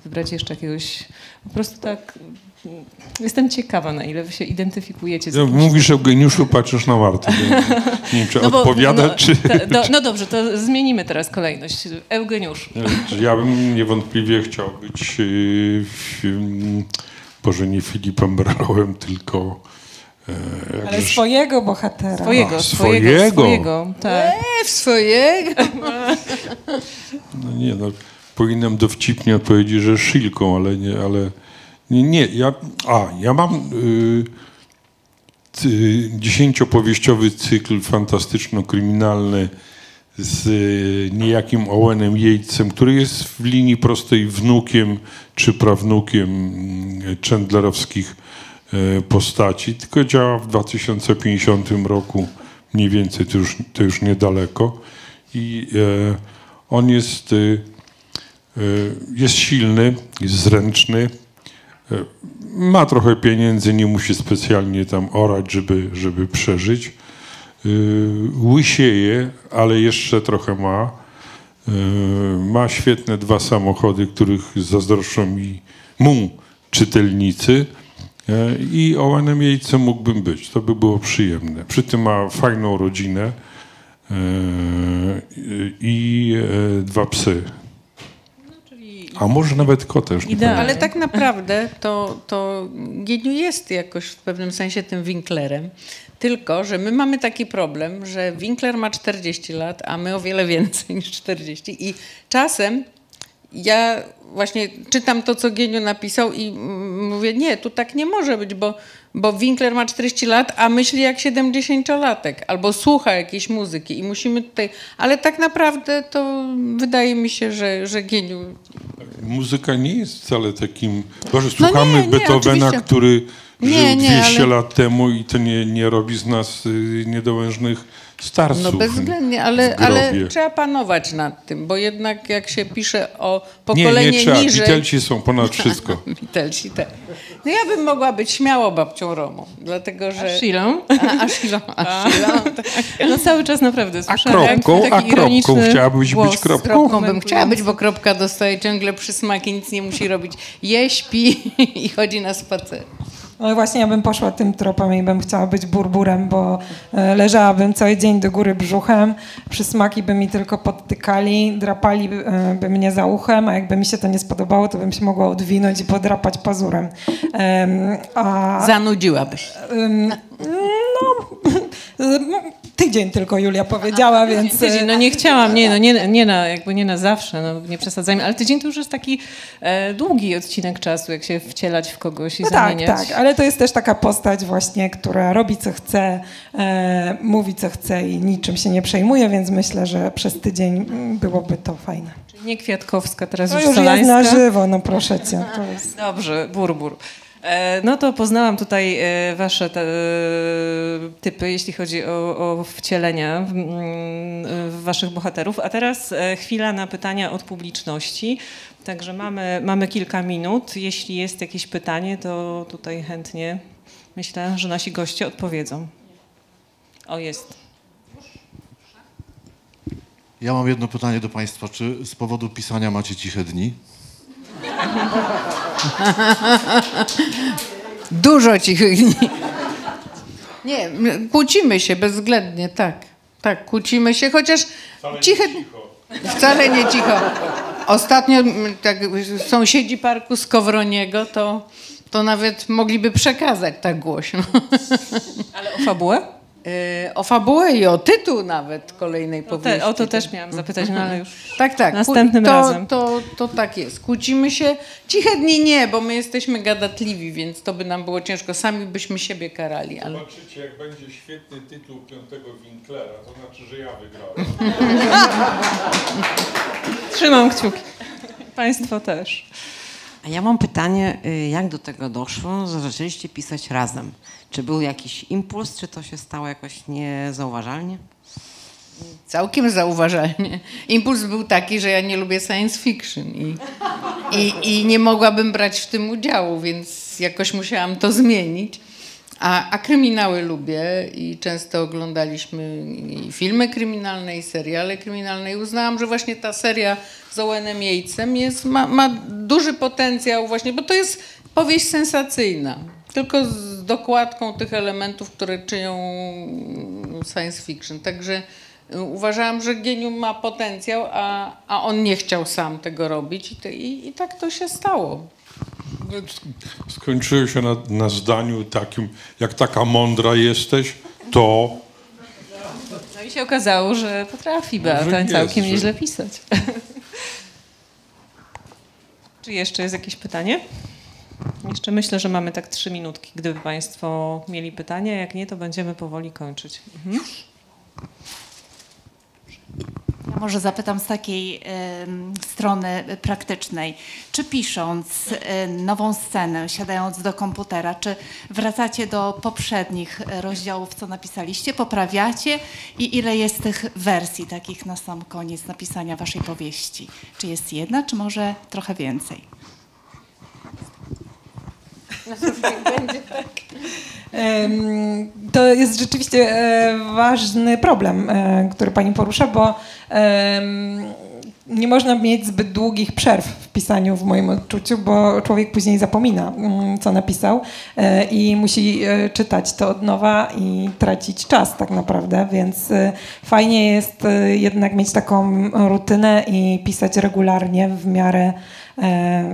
S2: wybrać jeszcze jakiegoś, po prostu tak... Jestem ciekawa, na ile wy się identyfikujecie z
S5: No, mówisz Eugeniuszu, patrzysz na Wartę. Nie wiem, czy
S2: bo-
S5: odpowiada,
S2: no,
S5: czy...
S2: ta- do, no dobrze, to zmienimy teraz kolejność. Eugeniusz.
S5: Ja bym niewątpliwie chciał być yy, w- może nie Filipem Brauem, tylko e,
S3: Ale swojego bohatera.
S2: Swojego,
S5: A,
S2: swojego,
S5: swojego.
S2: swojego. Tak.
S4: E, w swojego.
S5: no nie, no, powinienem dowcipnie odpowiedzieć, że szilką, ale nie, ale nie, nie ja, a, ja mam y, dziesięciopowieściowy cykl fantastyczno-kryminalny z y, niejakim Owenem Yatesem, który jest w linii prostej wnukiem czy prawnukiem mm, Chandlerowskich e, postaci, tylko działa w 2050 roku mniej więcej, to już, to już niedaleko. I e, on jest, e, e, jest silny, jest zręczny, e, ma trochę pieniędzy, nie musi specjalnie tam orać, żeby, żeby przeżyć. E, Łysieje, ale jeszcze trochę ma. E, Ma świetne dwa samochody, których zazdroszczą mi mu czytelnicy. E, I ołanem jejcem mógłbym być. To by było przyjemne. Przy tym ma fajną rodzinę i dwa psy. A może nawet nie
S2: Idealnie.
S4: Ale tak naprawdę to, to Gieniu jest jakoś w pewnym sensie tym Winklerem. Tylko, że my mamy taki problem, że Winkler ma 40 lat, a my o wiele więcej niż 40. I czasem ja właśnie czytam to, co Gieniu napisał i mówię, nie, tu tak nie może być, bo, bo Winkler ma 40 lat, a myśli jak 70-latek, albo słucha jakiejś muzyki i musimy tutaj... Ale tak naprawdę to wydaje mi się, że, że Gieniu
S5: Muzyka nie jest wcale takim. Boże, słuchamy
S4: No nie, nie,
S5: Beethovena,
S4: oczywiście.
S5: który
S4: Nie,
S5: żył
S4: nie,
S5: 200
S4: ale-
S5: lat temu i to nie, nie robi z nas y, niedołężnych starców.
S4: No bezwzględnie, ale, ale trzeba panować nad tym, bo jednak jak się pisze o
S5: Nie,
S4: pokolenie
S5: nie trzeba.
S4: niżej...
S5: Witelci są ponad [laughs] wszystko.
S4: Witelci, tak. No ja bym mogła być śmiało babcią Romą, dlatego że...
S2: Shilą.
S4: A, a Shilą, a Shilą, [laughs] tak.
S2: No cały czas naprawdę
S5: A
S2: słyszałam
S5: kropką,
S2: taki
S5: a kropką
S2: ironiczny
S5: chciałabyś
S2: głos.
S5: być kropką?
S4: Kropką bym chciała być, bo kropka dostaje ciągle przysmaki, nic nie musi robić. Je, śpi [laughs] i chodzi na spacer.
S3: No i właśnie ja bym poszła tym tropem i bym chciała być burburem, bo e, leżałabym cały dzień do góry brzuchem, przysmaki by mi tylko podtykali, drapali e, by mnie za uchem, a jakby mi się to nie spodobało, to bym się mogła odwinąć i podrapać pazurem. Em, a,
S4: Zanudziłabyś.
S3: no, [laughs] tydzień tylko Julia powiedziała, więc...
S2: Tydzień, no nie chciałam, nie, no nie, nie, na, jakby nie na zawsze, no nie przesadzajmy, ale tydzień to już jest taki e, długi odcinek czasu, jak się wcielać w kogoś i
S3: No tak,
S2: zamieniać.
S3: tak, ale to jest też taka postać właśnie, która robi co chce, e, mówi co chce i niczym się nie przejmuje, więc myślę, że przez tydzień byłoby to fajne.
S2: Czyli nie Kwiatkowska, teraz
S3: To
S2: już
S3: już
S2: Solańska.
S3: na żywo, no proszę cię. Jest...
S2: Dobrze, burbur. E, No to poznałam tutaj e, wasze te, e, typy, jeśli chodzi o, o wcielenia mm, w waszych bohaterów. A teraz e, chwila na pytania od publiczności. Także mamy, mamy kilka minut. Jeśli jest jakieś pytanie, to tutaj chętnie myślę, że nasi goście odpowiedzą. O, jest.
S6: Ja mam jedno pytanie do Państwa. Czy z powodu pisania macie ciche dni? [laughs]
S4: Dużo cichych dni. Nie, kłócimy się bezwzględnie, tak. Tak, kłócimy się, chociaż ciche... Wcale nie cicho. Ostatnio tak, sąsiedzi parku Skowroniego to, to nawet mogliby przekazać tak głośno.
S2: Ale o fabułę?
S4: E, o fabułę i o tytuł nawet kolejnej
S2: O,
S4: powieści.
S2: te, o to też miałam zapytać, no ale już...
S4: Tak, tak.
S2: Następnym
S4: to,
S2: razem.
S4: To, to tak jest. Kłócimy się. Ciche dni nie, bo my jesteśmy gadatliwi, więc to by nam było ciężko. Sami byśmy siebie karali, ale...
S5: Zobaczycie, jak będzie świetny tytuł piątego Winklera, to znaczy, że ja wygrałem. [laughs]
S2: Trzymam kciuki. Państwo też.
S7: A ja mam pytanie, y, jak do tego doszło, że zaczęliście pisać razem? Czy był jakiś impuls, czy to się stało jakoś niezauważalnie?
S4: Całkiem zauważalnie. Impuls był taki, że ja nie lubię science fiction i, i, i nie mogłabym brać w tym udziału, więc jakoś musiałam to zmienić. A, a kryminały lubię i często oglądaliśmy filmy kryminalne, i seriale kryminalne i uznałam, że właśnie ta seria z Owenem Jejcem jest, ma, ma duży potencjał właśnie, bo to jest powieść sensacyjna, tylko z dokładką tych elementów, które czynią science fiction. Także y, uważałam, że Genium ma potencjał, a, a on nie chciał sam tego robić i, to, i, i tak to się stało.
S5: Skończyło się na, na zdaniu takim, jak taka mądra jesteś, to
S2: No i się okazało, że potrafi Beata
S5: jest,
S2: całkiem
S5: że-
S2: nieźle pisać. [laughs] Czy jeszcze jest jakieś pytanie? Jeszcze myślę, że mamy tak trzy minutki, gdyby Państwo mieli pytania. Jak nie, to będziemy powoli kończyć. Mhm.
S8: Może zapytam z takiej em, strony praktycznej. Czy pisząc e, nową scenę, siadając do komputera, czy wracacie do poprzednich rozdziałów, co napisaliście, poprawiacie i ile jest tych wersji takich na sam koniec napisania waszej powieści? Czy jest jedna, czy może trochę więcej? [laughs]
S3: Em, To jest rzeczywiście e, ważny problem, e, który pani porusza, bo nie można mieć zbyt długich przerw w pisaniu, w moim odczuciu, bo człowiek później zapomina, mm, co napisał e, i musi czytać to od nowa i tracić czas tak naprawdę, więc fajnie jest jednak mieć taką rutynę i pisać regularnie w miarę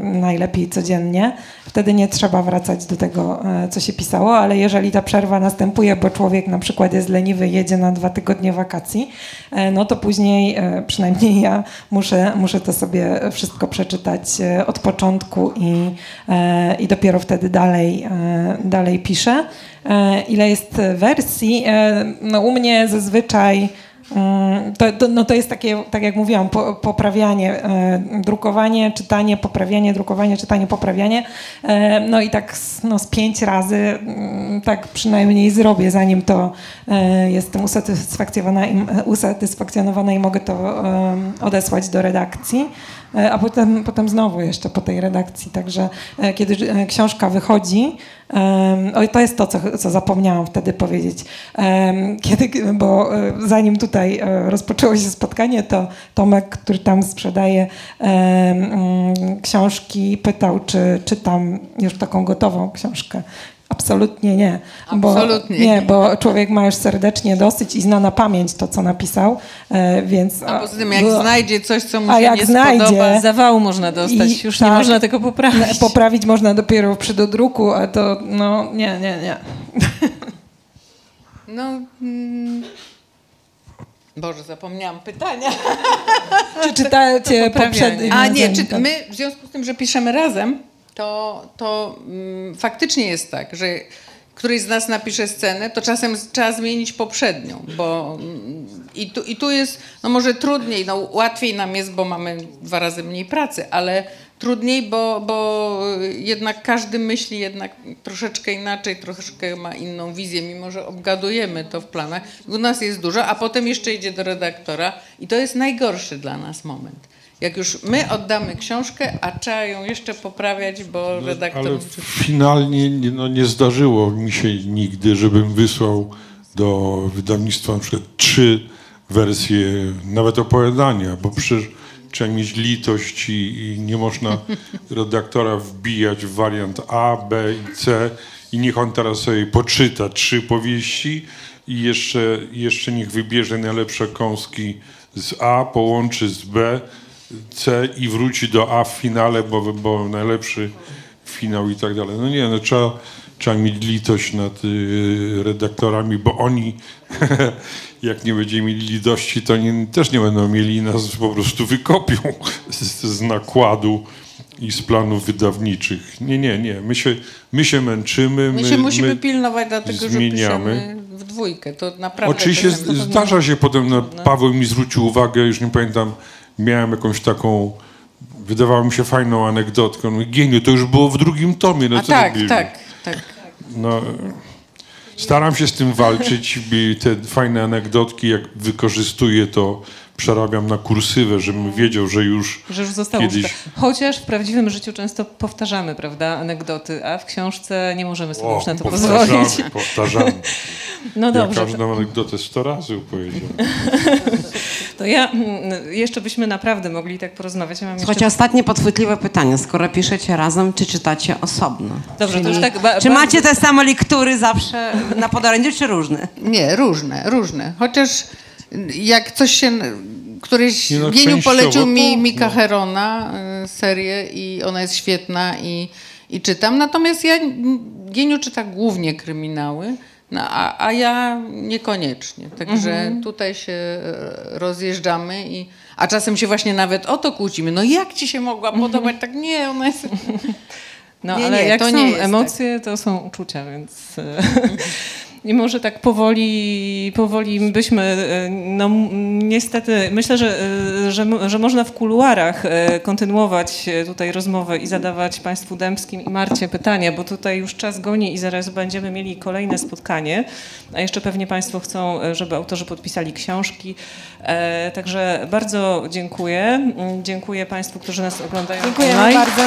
S3: najlepiej codziennie. Wtedy nie trzeba wracać do tego, e, co się pisało, ale jeżeli ta przerwa następuje, bo człowiek na przykład jest leniwy, jedzie na dwa tygodnie wakacji, e, no to później, e, przynajmniej ja muszę, muszę to sobie wszystko przeczytać e, od początku i, e, i dopiero wtedy dalej, e, dalej piszę. E, Ile jest wersji? E, No u mnie zazwyczaj To, to, no to jest takie, tak jak mówiłam, po, poprawianie, e, drukowanie, czytanie, poprawianie, drukowanie, czytanie, poprawianie. E, no i tak no, z pięć razy mm, tak przynajmniej zrobię, zanim to e, jestem usatysfakcjonowana i, usatysfakcjonowana i mogę to e, odesłać do redakcji. E, A potem, potem znowu jeszcze po tej redakcji. Także e, kiedy e, książka wychodzi, oj, to jest to, co, co zapomniałam wtedy powiedzieć. Kiedy, bo zanim tutaj rozpoczęło się spotkanie, to Tomek, który tam sprzedaje mm, książki, pytał, czy czytam już taką gotową książkę. Absolutnie nie.
S4: Absolutnie
S3: Bo, nie,
S4: nie.
S3: bo człowiek ma już serdecznie dosyć i zna na pamięć to, co napisał, e, więc...
S4: A poza tym, jak
S3: bo-
S4: znajdzie coś, co mu
S3: A
S4: się
S3: jak
S4: nie
S3: znajdzie-
S4: spodoba,
S2: Zawału można dostać, już nie
S3: tak.
S2: można tego poprawić.
S3: Poprawić można dopiero przy dodruku, a to no nie, nie, nie.
S4: no... Mm, Boże, zapomniałam pytania.
S3: Czy czytacie [laughs] poprzednie?
S4: A nie, czy
S3: tak.
S4: my w związku z tym, że piszemy razem, to, to mm, faktycznie jest tak, że któryś z nas napisze scenę, to czasem trzeba zmienić poprzednią, bo mm, i tu, i tu jest, no może trudniej, no łatwiej nam jest, bo mamy dwa razy mniej pracy, ale trudniej, bo, bo jednak każdy myśli jednak troszeczkę inaczej, troszeczkę ma inną wizję, mimo że obgadujemy to w planach. U nas jest dużo, a potem jeszcze idzie do redaktora i to jest najgorszy dla nas moment. Jak już my oddamy książkę, a trzeba ją jeszcze poprawiać, bo redaktor...
S5: No, Ale finalnie nie, no, nie zdarzyło mi się nigdy, żebym wysłał do wydawnictwa na przykład trzy wersje, nawet opowiadania, bo przecież trzeba mieć litość i, i nie można [laughs] redaktora wbijać w wariant A, B i C i niech on teraz sobie poczyta trzy powieści i jeszcze, jeszcze niech wybierze najlepsze kąski z A, połączy z B, C i wróci do A w finale, bo, bo najlepszy finał i tak dalej. No nie, no trzeba, trzeba mieć litość nad y, redaktorami, bo oni, [laughs] jak nie będziemy mieli litości, to nie, też nie będą mieli nas po prostu wykopią z, z nakładu i z planów wydawniczych. Nie, nie, nie. My się, my się męczymy.
S4: My się musimy pilnować, dlatego że
S5: zmieniamy.
S4: piszemy w dwójkę. To naprawdę...
S5: Oczywiście zdarza się potem, no, Paweł mi zwrócił uwagę, już nie pamiętam, miałem jakąś taką, wydawało mi się fajną anegdotkę. No, Gieniu, to już było w drugim tomie. No,
S4: A
S5: co
S4: tak, tak, tak.
S5: No, staram się z tym walczyć te fajne anegdotki, jak wykorzystuję to, przerabiam na kursywę, żebym wiedział, że już
S2: Że już zostało
S5: kiedyś...
S2: użyte. Chociaż w prawdziwym życiu często powtarzamy, prawda, anegdoty, a w książce nie możemy sobie już na to
S5: powtarzamy,
S2: pozwolić.
S5: powtarzamy. [laughs]
S2: No
S5: Ja
S2: dobrze,
S5: każdą anegdotę sto razy opowiedziałem. [laughs]
S2: to ja mm, jeszcze byśmy naprawdę mogli tak porozmawiać. Ja mam
S7: Słuchajcie,
S2: jeszcze...
S7: ostatnie podchwytliwe pytanie. Skoro piszecie razem, czy czytacie osobno?
S2: Dobrze, to
S7: Czyli
S2: już tak ba-
S7: Czy
S2: bardzo-
S7: macie te same lektury zawsze na podorędziu, czy różne?
S4: Nie, różne, różne. Chociaż jak coś się... Któryś
S5: Nie no,
S4: polecił mi
S5: tak,
S4: Mika
S5: no.
S4: Herona y, serię i ona jest świetna i, i czytam. Natomiast ja Gieniu czyta głównie kryminały, no, a, a ja niekoniecznie. Także tutaj się e, rozjeżdżamy i a czasem się właśnie nawet o to kłócimy. No jak ci się mogła podobać? Tak nie, ona jest... [laughs]
S2: No
S4: Nie,
S2: ale
S4: nie,
S2: jak
S4: to
S2: są
S4: nie jest tak.
S2: emocje, to są uczucia, więc... [laughs] e, mimo że tak powoli, powoli byśmy, e, no niestety, myślę, że, e, że, że można w kuluarach e, kontynuować tutaj rozmowę i zadawać Państwu Dębskim i Marcie pytania, bo tutaj już czas goni i zaraz będziemy mieli kolejne spotkanie, a jeszcze pewnie Państwo chcą, żeby autorzy podpisali książki. Także bardzo dziękuję. Dziękuję Państwu, którzy nas oglądają
S3: Dziękujemy
S2: online.
S3: bardzo.